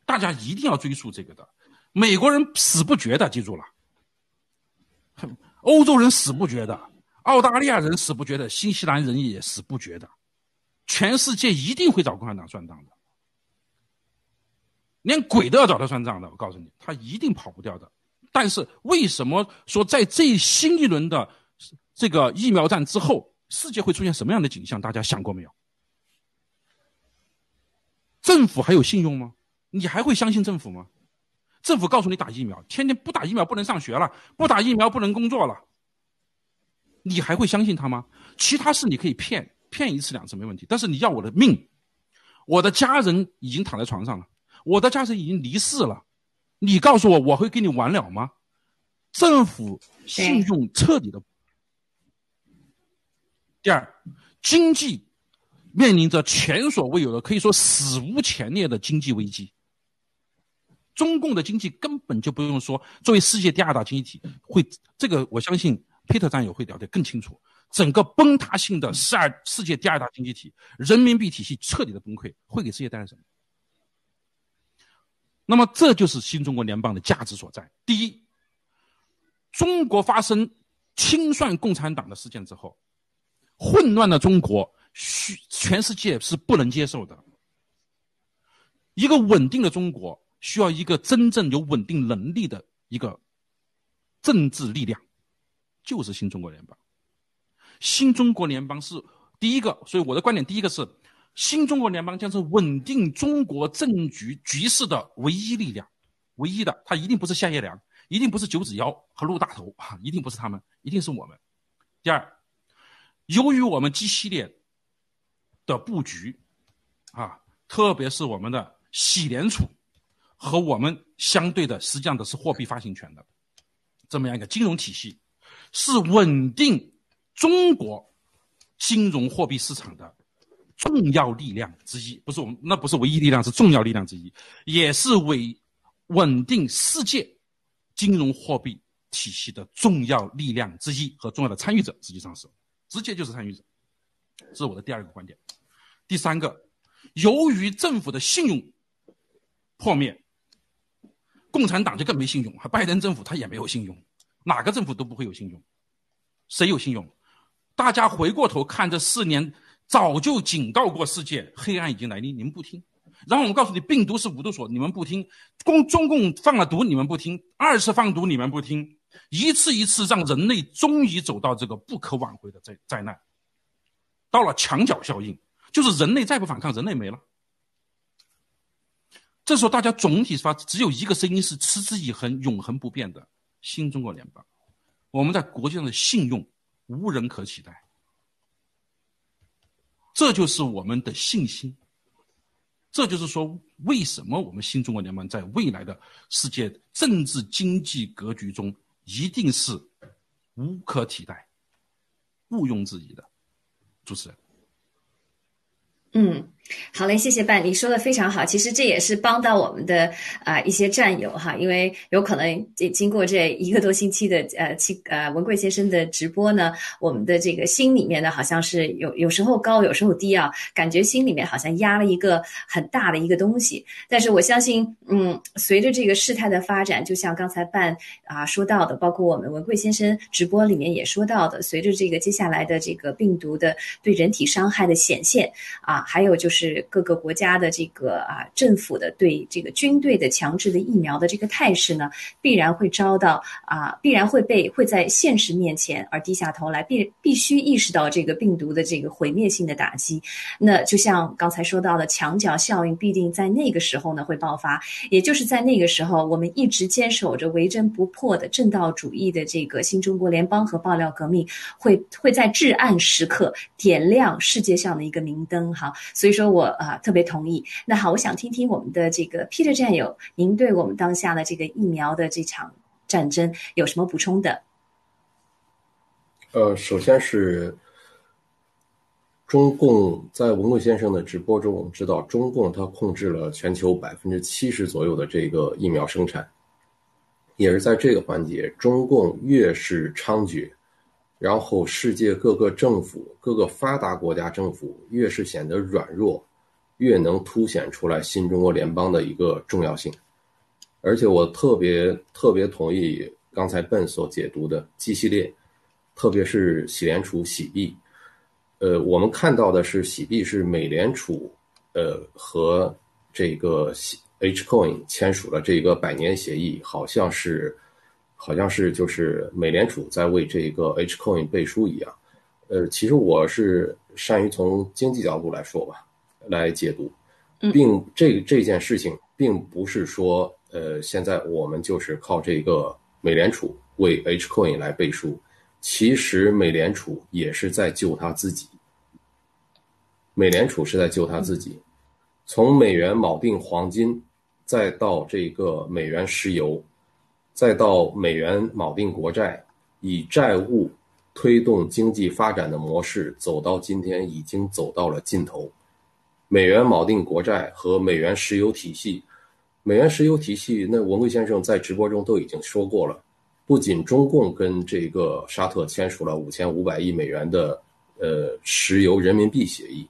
D: 大家一定要追溯这个的。美国人死不绝的，记住了。欧洲人死不绝的，澳大利亚人死不绝的，新西兰人也死不绝的。全世界一定会找共产党算账的，连鬼都要找他算账的。我告诉你，他一定跑不掉的。但是为什么说在这新一轮的这个疫苗战之后，世界会出现什么样的景象？大家想过没有？政府还有信用吗？你还会相信政府吗？政府告诉你打疫苗，天天不打疫苗不能上学了，不打疫苗不能工作了，你还会相信他吗？其他事你可以骗骗一次两次没问题，但是你要我的命，我的家人已经躺在床上了，我的家人已经离世了，你告诉我我会跟你完了吗？政府信用彻底的。第二，经济面临着前所未有的，可以说史无前例的经济危机。中共的经济根本就不用说，作为世界第二大经济体，会这个我相信 Peter 战友会了解更清楚。整个崩塌性的世二世界第二大经济体，人民币体系彻底的崩溃，会给世界带来什么？那么这就是新中国联邦的价值所在。第一，中国发生清算共产党的事件之后，混乱的中国需全世界是不能接受的。一个稳定的中国。需要一个真正有稳定能力的一个政治力量，就是新中国联邦。新中国联邦是第一个，所以我的观点，第一个是新中国联邦将是稳定中国政局局势的唯一力量，唯一的，它一定不是夏叶良，一定不是九子妖和陆大头啊，一定不是他们，一定是我们。第二，由于我们 G 系列的布局啊，特别是我们的喜联储。和我们相对的，实际上的是货币发行权的这么样一个金融体系，是稳定中国金融货币市场的重要力量之一。不是我们，那不是唯一力量，是重要力量之一，也是为稳定世界金融货币体系的重要力量之一和重要的参与者。实际上是直接就是参与者，这是我的第二个观点。第三个，由于政府的信用破灭。共产党就更没信用，拜登政府他也没有信用，哪个政府都不会有信用，谁有信用？大家回过头看这四年，早就警告过世界，黑暗已经来临，你们不听。然后我们告诉你，病毒是五毒所，你们不听；共中共放了毒，你们不听；二次放毒，你们不听，一次一次让人类终于走到这个不可挽回的灾灾难，到了墙角效应，就是人类再不反抗，人类没了。这时候，大家总体发只有一个声音是持之以恒、永恒不变的：新中国联邦。我们在国际上的信用无人可取代，这就是我们的信心。这就是说，为什么我们新中国联邦在未来的世界政治经济格局中一定是无可替代、毋庸置疑的。主持人，
C: 嗯。好嘞，谢谢伴，你说的非常好。其实这也是帮到我们的啊一些战友哈，因为有可能这经过这一个多星期的呃期呃文贵先生的直播呢，我们的这个心里面呢好像是有有时候高有时候低啊，感觉心里面好像压了一个很大的一个东西。但是我相信，嗯，随着这个事态的发展，就像刚才伴啊说到的，包括我们文贵先生直播里面也说到的，随着这个接下来的这个病毒的对人体伤害的显现啊，还有就是。是各个国家的这个啊政府的对这个军队的强制的疫苗的这个态势呢，必然会遭到啊，必然会被会在现实面前而低下头来，必必须意识到这个病毒的这个毁灭性的打击。那就像刚才说到的，墙角效应必定在那个时候呢会爆发，也就是在那个时候，我们一直坚守着为真不破的正道主义的这个新中国联邦和爆料革命，会会在至暗时刻点亮世界上的一个明灯。哈，所以说。说我啊特别同意。那好，我想听听我们的这个 Peter 战友，您对我们当下的这个疫苗的这场战争有什么补充的？
E: 呃，首先是中共在文贵先生的直播中，我们知道中共它控制了全球百分之七十左右的这个疫苗生产，也是在这个环节，中共越是猖獗。然后，世界各个政府、各个发达国家政府越是显得软弱，越能凸显出来新中国联邦的一个重要性。而且我特别特别同意刚才笨所解读的 G 系列，特别是喜联储喜币。呃，我们看到的是喜币是美联储呃和这个 H Coin 签署了这个百年协议，好像是好像是就是美联储在为这个 H Coin 背书一样。呃，其实我是善于从经济角度来说吧，来解读，并这这件事情并不是说。呃，现在我们就是靠这个美联储为 H coin 来背书，其实美联储也是在救他自己。美联储是在救他自己，从美元锚定黄金，再到这个美元石油，再到美元锚定国债，以债务推动经济发展的模式，走到今天已经走到了尽头。美元锚定国债和美元石油体系。美元石油体系，那文贵先生在直播中都已经说过了，不仅中共跟这个沙特签署了五千五百亿美元的呃石油人民币协议，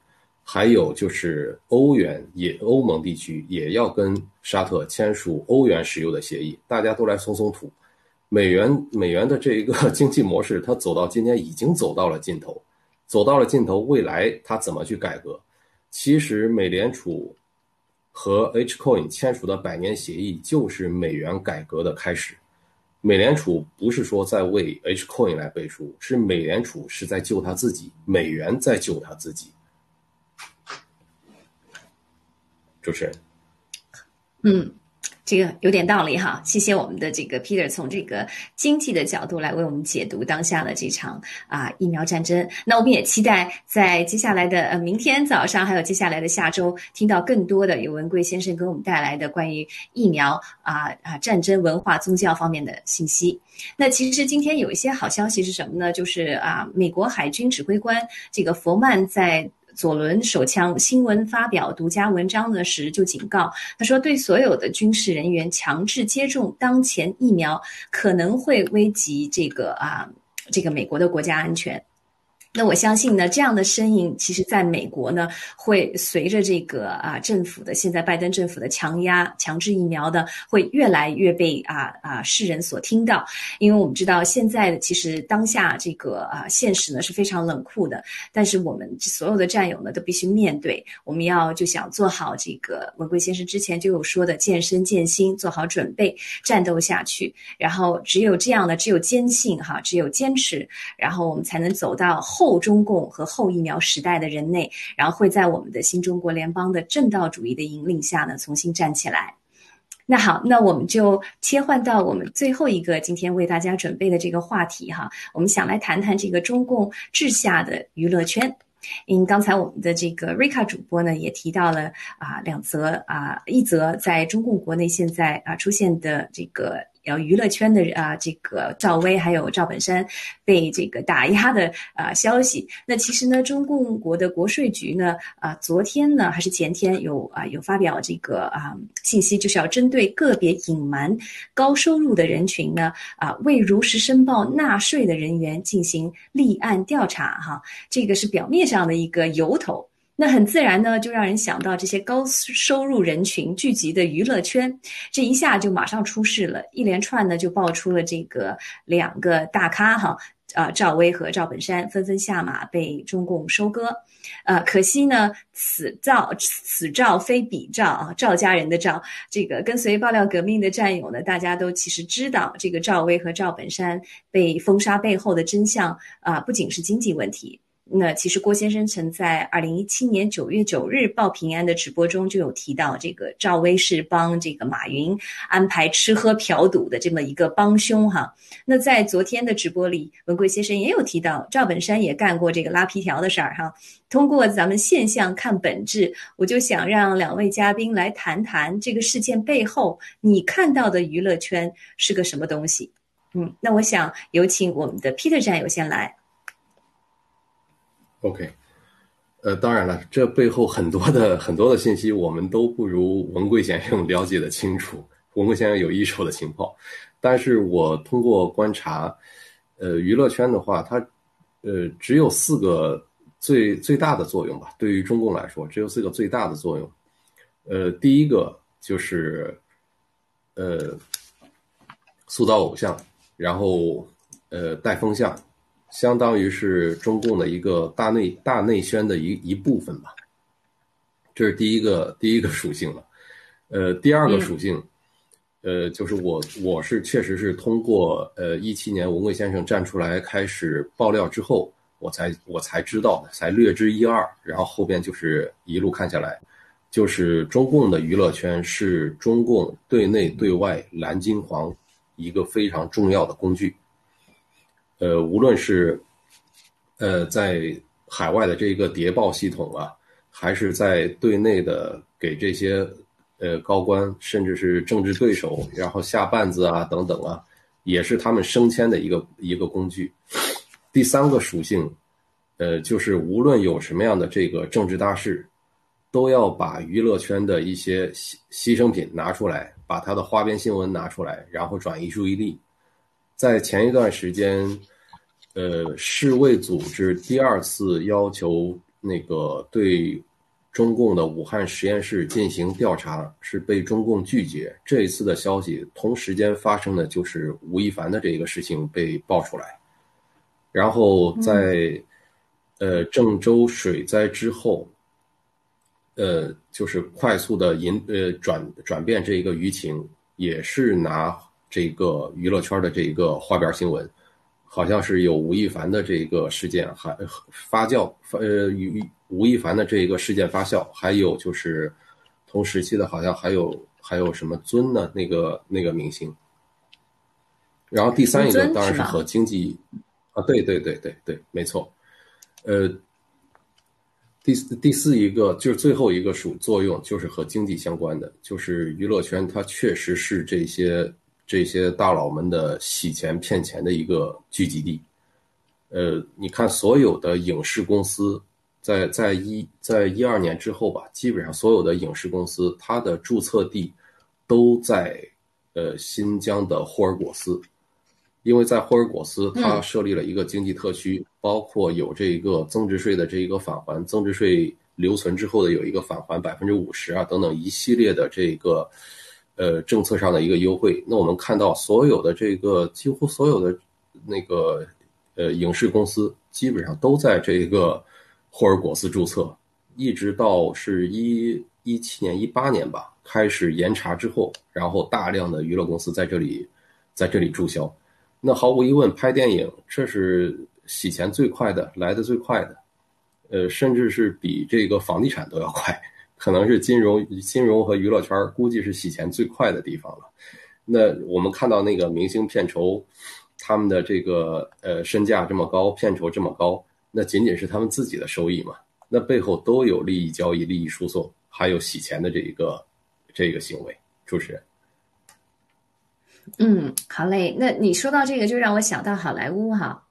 E: 还有就是欧元也欧盟地区也要跟沙特签署欧元石油的协议，大家都来松松土。美元 [laughs] 美元的这一个经济模式，它走到今天已经走到了尽头，走到了尽头，未来它怎么去改革？其实美联储。和 H coin 签署的百年协议就是美元改革的开始。美联储不是说在为 H coin 来背书，是美联储是在救他自己，美元在救他自己。主持人，
C: 嗯。这个有点道理哈，谢谢我们的这个 Peter 从这个经济的角度来为我们解读当下的这场啊疫苗战争。那我们也期待在接下来的呃明天早上，还有接下来的下周，听到更多的尤文贵先生给我们带来的关于疫苗啊啊战争、文化、宗教方面的信息。那其实今天有一些好消息是什么呢？就是啊，美国海军指挥官这个佛曼在。左轮手枪新闻发表独家文章的时就警告，他说对所有的军事人员强制接种当前疫苗可能会危及这个啊这个美国的国家安全。那我相信呢，这样的身影，其实在美国呢，会随着这个啊政府的现在拜登政府的强压强制疫苗的，会越来越被啊啊世人所听到。因为我们知道，现在其实当下这个啊现实呢是非常冷酷的，但是我们所有的战友呢都必须面对。我们要就想做好这个文贵先生之前就有说的健身健心，做好准备，战斗下去。然后只有这样的，只有坚信哈，只有坚持，然后我们才能走到后。中共和后疫苗时代的人类，然后会在我们的新中国联邦的正道主义的引领下呢，重新站起来。那好，那我们就切换到我们最后一个今天为大家准备的这个话题哈，我们想来谈谈这个中共治下的娱乐圈。因刚才我们的这个瑞卡主播呢，也提到了啊两则啊，一则在中共国内现在啊出现的这个。要娱乐圈的啊，这个赵薇还有赵本山被这个打压的啊消息。那其实呢，中共国的国税局呢啊，昨天呢还是前天有啊有发表这个啊信息，就是要针对个别隐瞒高收入的人群呢啊未如实申报纳税的人员进行立案调查哈。这个是表面上的一个由头。那很自然呢，就让人想到这些高收入人群聚集的娱乐圈，这一下就马上出事了，一连串呢就爆出了这个两个大咖哈，啊赵薇和赵本山纷纷下马被中共收割，呃可惜呢此赵此赵非彼赵啊，赵家人的赵，这个跟随爆料革命的战友呢，大家都其实知道这个赵薇和赵本山被封杀背后的真相啊，不仅是经济问题。那其实郭先生曾在二零一七年九月九日报平安的直播中就有提到，这个赵薇是帮这个马云安排吃喝嫖赌的这么一个帮凶哈。那在昨天的直播里，文贵先生也有提到，赵本山也干过这个拉皮条的事儿哈。通过咱们现象看本质，我就想让两位嘉宾来谈谈这个事件背后你看到的娱乐圈是个什么东西。嗯，那我想有请我们的 Peter 战友先来。
E: OK，呃，当然了，这背后很多的很多的信息，我们都不如文贵先生了解的清楚。文贵先生有一手的情报，但是我通过观察，呃，娱乐圈的话，它呃只有四个最最大的作用吧。对于中共来说，只有四个最大的作用。呃，第一个就是呃塑造偶像，然后呃带风向，相当于是中共的一个大内大内宣的一一部分吧。这是第一个第一个属性了。呃，第二个属性。呃，就是我，我是确实是通过呃一七年文贵先生站出来开始爆料之后，我才我才知道的，才略知一二，然后后边就是一路看下来，就是中共的娱乐圈是中共对内对外蓝金黄一个非常重要的工具。呃，无论是呃在海外的这个谍报系统啊，还是在对内的给这些。呃，高官甚至是政治对手，然后下绊子啊，等等啊，也是他们升迁的一个一个工具。第三个属性，呃，就是无论有什么样的这个政治大事，都要把娱乐圈的一些牺牺牲品拿出来，把他的花边新闻拿出来，然后转移注意力。在前一段时间，呃，世卫组织第二次要求那个对。中共的武汉实验室进行调查是被中共拒绝。这一次的消息同时间发生的就是吴亦凡的这个事情被爆出来，然后在呃郑州水灾之后，呃就是快速的引呃转转变这一个舆情，也是拿这个娱乐圈的这一个花边新闻。好像是有吴亦凡的这个事件还发酵，呃，与吴亦凡的这个事件发酵，还有就是同时期的，好像还有还有什么尊呢？那个那个明星。然后第三一个当然是和经济啊，对对对对对，没错。呃，第第四一个就是最后一个属作用，就是和经济相关的，就是娱乐圈它确实是这些。这些大佬们的洗钱骗钱的一个聚集地，呃，你看所有的影视公司，在在一在一二年之后吧，基本上所有的影视公司，它的注册地都在呃新疆的霍尔果斯，因为在霍尔果斯，它设立了一个经济特区，包括有这一个增值税的这一个返还，增值税留存之后的有一个返还百分之五十啊等等一系列的这个。呃，政策上的一个优惠。那我们看到，所有的这个几乎所有的那个呃影视公司，基本上都在这个霍尔果斯注册，一直到是一一七年、一八年吧，开始严查之后，然后大量的娱乐公司在这里在这里注销。那毫无疑问，拍电影这是洗钱最快的，来的最快的，呃，甚至是比这个房地产都要快。可能是金融、金融和娱乐圈估计是洗钱最快的地方了。那我们看到那个明星片酬，他们的这个呃身价这么高，片酬这么高，那仅仅是他们自己的收益嘛？那背后都有利益交易、利益输送，还有洗钱的这一个这个行为。主持人，
C: 嗯，好嘞。那你说到这个，就让我想到好莱坞哈。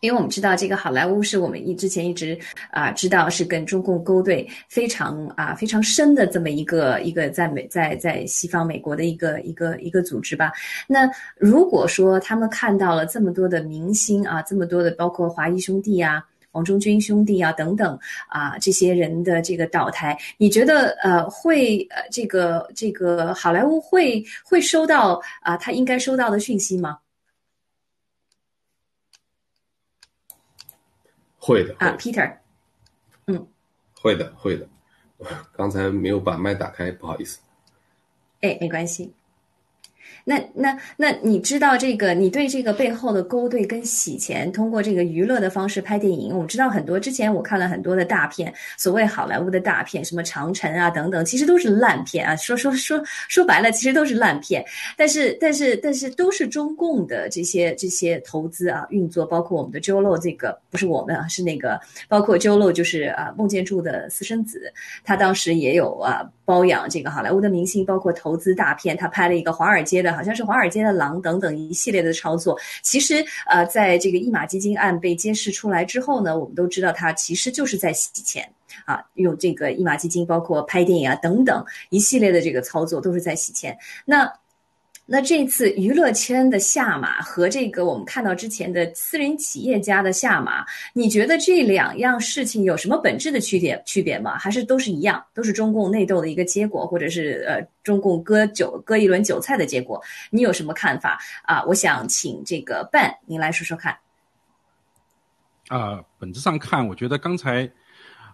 C: 因为我们知道这个好莱坞是我们一之前一直啊知道是跟中共勾兑非常啊非常深的这么一个一个在美在在西方美国的一个一个一个组织吧。那如果说他们看到了这么多的明星啊，这么多的包括华谊兄弟啊、王中军兄弟啊等等啊这些人的这个倒台，你觉得呃会呃这个这个好莱坞会会收到啊他应该收到的讯息吗？
E: 会的
C: 啊，Peter，嗯，
E: 会的，会的。刚才没有把麦打开，不好意思。
C: 哎，没关系。那那那你知道这个？你对这个背后的勾兑跟洗钱，通过这个娱乐的方式拍电影，我们知道很多。之前我看了很多的大片，所谓好莱坞的大片，什么长城啊等等，其实都是烂片啊。说说说说白了，其实都是烂片。但是但是但是都是中共的这些这些投资啊运作，包括我们的周漏这个不是我们啊，是那个包括周漏就是啊孟建柱的私生子，他当时也有啊包养这个好莱坞的明星，包括投资大片，他拍了一个华尔街的。好像是华尔街的狼等等一系列的操作，其实呃，在这个一马基金案被揭示出来之后呢，我们都知道他其实就是在洗钱啊，用这个一马基金包括拍电影啊等等一系列的这个操作都是在洗钱。那那这次娱乐圈的下马和这个我们看到之前的私人企业家的下马，你觉得这两样事情有什么本质的区别区别吗？还是都是一样，都是中共内斗的一个结果，或者是呃中共割韭割一轮韭菜的结果？你有什么看法啊？我想请这个 Ben 您来说说看。
D: 啊，本质上看，我觉得刚才。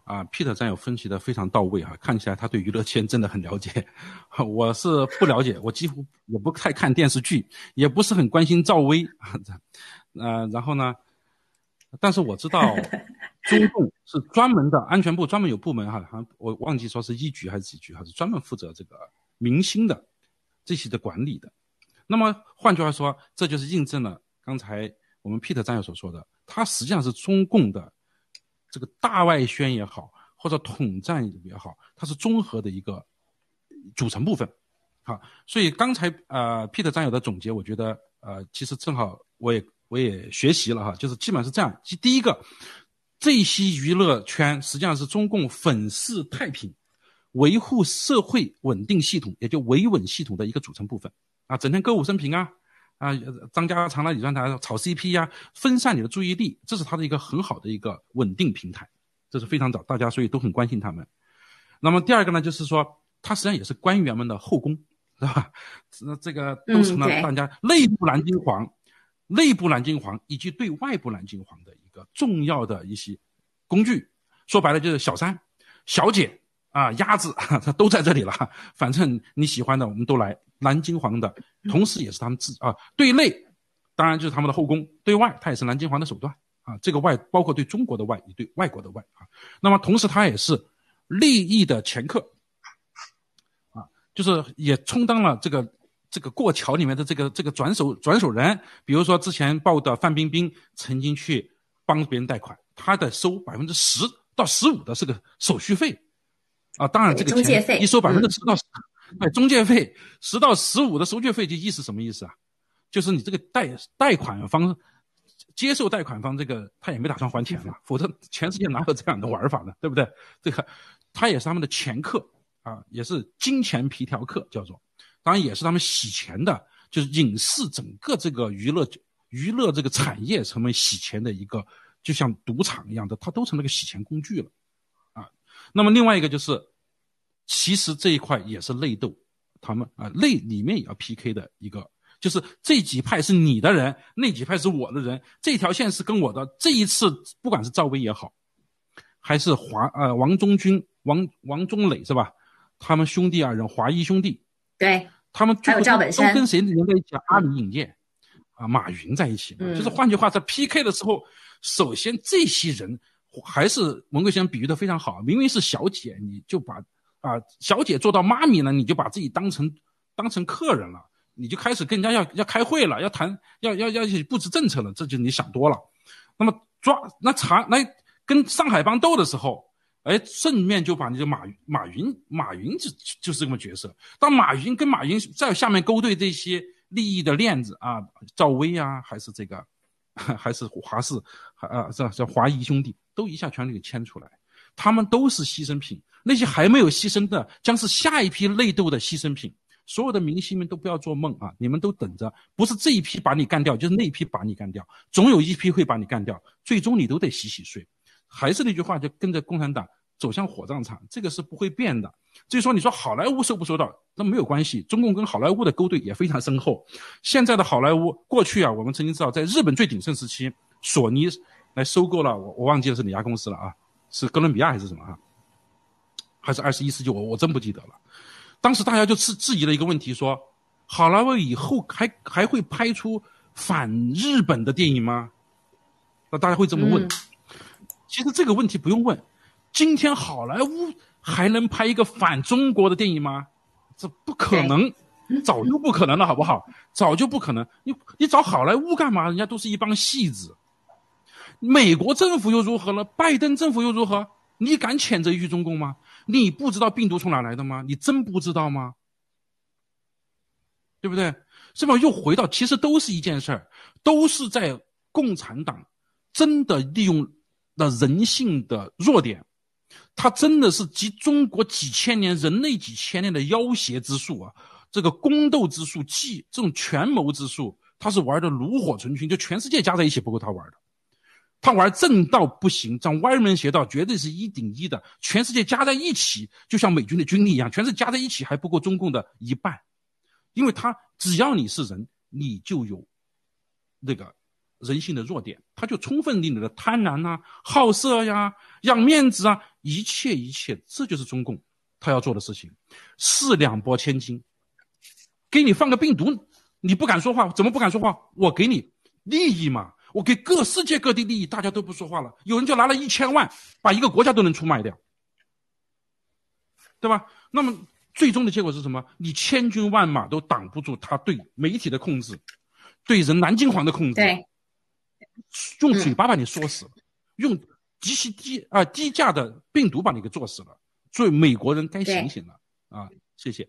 D: 啊，Peter 战友分析的非常到位哈，看起来他对娱乐圈真的很了解。[laughs] 我是不了解，我几乎也不太看电视剧，也不是很关心赵薇 [laughs] 啊。呃，然后呢，但是我知道 [laughs] 中共是专门的安全部，专门有部门哈，好像我忘记说是一局还是几局，还是专门负责这个明星的这些的管理的。那么换句话说，这就是印证了刚才我们 Peter 战友所说的，他实际上是中共的。这个大外宣也好，或者统战也好，它是综合的一个组成部分，好，所以刚才呃 Peter 战友的总结，我觉得呃其实正好我也我也学习了哈，就是基本上是这样，第一个，这些娱乐圈实际上是中共粉饰太平、维护社会稳定系统，也就维稳系统的一个组成部分啊，整天歌舞升平啊。啊，张家长、李专台炒 CP 呀，分散你的注意力，这是他的一个很好的一个稳定平台，这是非常早，大家所以都很关心他们。那么第二个呢，就是说，它实际上也是官员们的后宫，是吧？那这个都成了大家内部蓝金黄、内部蓝金黄以及对外部蓝金黄的一个重要的一些工具。说白了就是小三、小姐啊、鸭子，[laughs] 他都在这里了。反正你喜欢的，我们都来。蓝金黄的，同时也是他们自啊，对内当然就是他们的后宫，对外他也是蓝金黄的手段啊。这个外包括对中国的外，也对外国的外啊。那么同时他也是利益的掮客啊，就是也充当了这个这个过桥里面的这个这个转手转手人。比如说之前报的范冰冰曾经去帮别人贷款，他的收百分之十到十五的这个手续费啊，当然这个钱一收百分之十到十。哎，中介费十到十五的收据费，就意思什么意思啊？就是你这个贷贷款方接受贷款方这个他也没打算还钱嘛，否则全世界哪有这样的玩法呢？对不对？这个他也是他们的掮客啊，也是金钱皮条客，叫做，当然也是他们洗钱的，就是影视整个这个娱乐娱乐这个产业成为洗钱的一个，就像赌场一样的，它都成了个洗钱工具了啊。那么另外一个就是。其实这一块也是内斗，他们啊内里面也要 PK 的一个，就是这几派是你的人，那几派是我的人，这条线是跟我的。这一次不管是赵薇也好，还是华呃王中军、王王中磊是吧？他们兄弟二人华谊兄弟，
C: 对，
D: 他们
C: 还有赵本山
D: 都跟谁连在一起？阿里影业啊，马云在一起。就是换句话，在 PK 的时候，首先这些人还是文贵先生比喻的非常好，明明是小姐，你就把。啊，小姐做到妈咪了，你就把自己当成当成客人了，你就开始跟人家要要开会了，要谈要要要去布置政策了，这就你想多了。那么抓那查那跟上海帮斗的时候，哎，正面就把你的马马云马云就就是这么角色。当马云跟马云在下面勾兑这些利益的链子啊，赵薇啊，还是这个 [laughs] 还是华氏，啊这这华谊兄弟都一下全给牵出来，他们都是牺牲品。那些还没有牺牲的，将是下一批内斗的牺牲品。所有的明星们都不要做梦啊！你们都等着，不是这一批把你干掉，就是那一批把你干掉。总有一批会把你干掉，最终你都得洗洗睡。还是那句话，就跟着共产党走向火葬场，这个是不会变的。至于说你说好莱坞收不收到，那没有关系。中共跟好莱坞的勾兑也非常深厚。现在的好莱坞，过去啊，我们曾经知道，在日本最鼎盛时期，索尼来收购了我，我忘记了是哪家公司了啊？是哥伦比亚还是什么啊？还是二十一世纪，我我真不记得了。当时大家就质质疑了一个问题，说好莱坞以后还还会拍出反日本的电影吗？那大家会这么问。其实这个问题不用问，今天好莱坞还能拍一个反中国的电影吗？这不可能，早就不可能了，好不好？早就不可能。你你找好莱坞干嘛？人家都是一帮戏子。美国政府又如何了？拜登政府又如何？你敢谴责一句中共吗？你不知道病毒从哪来的吗？你真不知道吗？对不对？是吧？又回到，其实都是一件事儿，都是在共产党真的利用了人性的弱点，他真的是集中国几千年、人类几千年的要挟之术啊！这个宫斗之术、计这种权谋之术，他是玩的炉火纯青，就全世界加在一起不够他玩的。他玩正道不行，这歪门邪道绝对是一顶一的，全世界加在一起，就像美军的军力一样，全是加在一起还不够中共的一半，因为他只要你是人，你就有那个人性的弱点，他就充分利用了贪婪呐、好色呀、要面子啊，一切一切，这就是中共他要做的事情，四两拨千斤，给你放个病毒，你不敢说话，怎么不敢说话？我给你利益嘛。我给各世界各地利益，大家都不说话了。有人就拿了一千万，把一个国家都能出卖掉，对吧？那么最终的结果是什么？你千军万马都挡不住他对媒体的控制，对人南京皇的控制。
C: 对，
D: 用嘴巴把你说死了，用极其低啊低价的病毒把你给做死了。所以美国人该醒醒了啊！谢谢。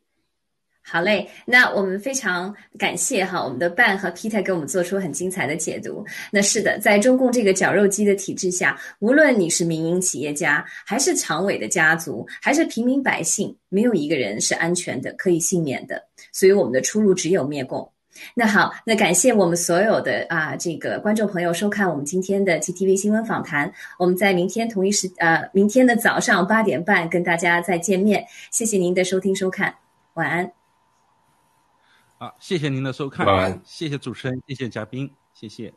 C: 好嘞，那我们非常感谢哈，我们的办和 Peter 给我们做出很精彩的解读。那是的，在中共这个绞肉机的体制下，无论你是民营企业家，还是常委的家族，还是平民百姓，没有一个人是安全的，可以幸免的。所以我们的出路只有灭共。那好，那感谢我们所有的啊这个观众朋友收看我们今天的 GTV 新闻访谈。我们在明天同一时呃明天的早上八点半跟大家再见面。谢谢您的收听收看，晚安。
D: 好，谢谢您的收看，
E: 晚安，
D: 谢谢主持人，谢谢嘉宾，谢谢。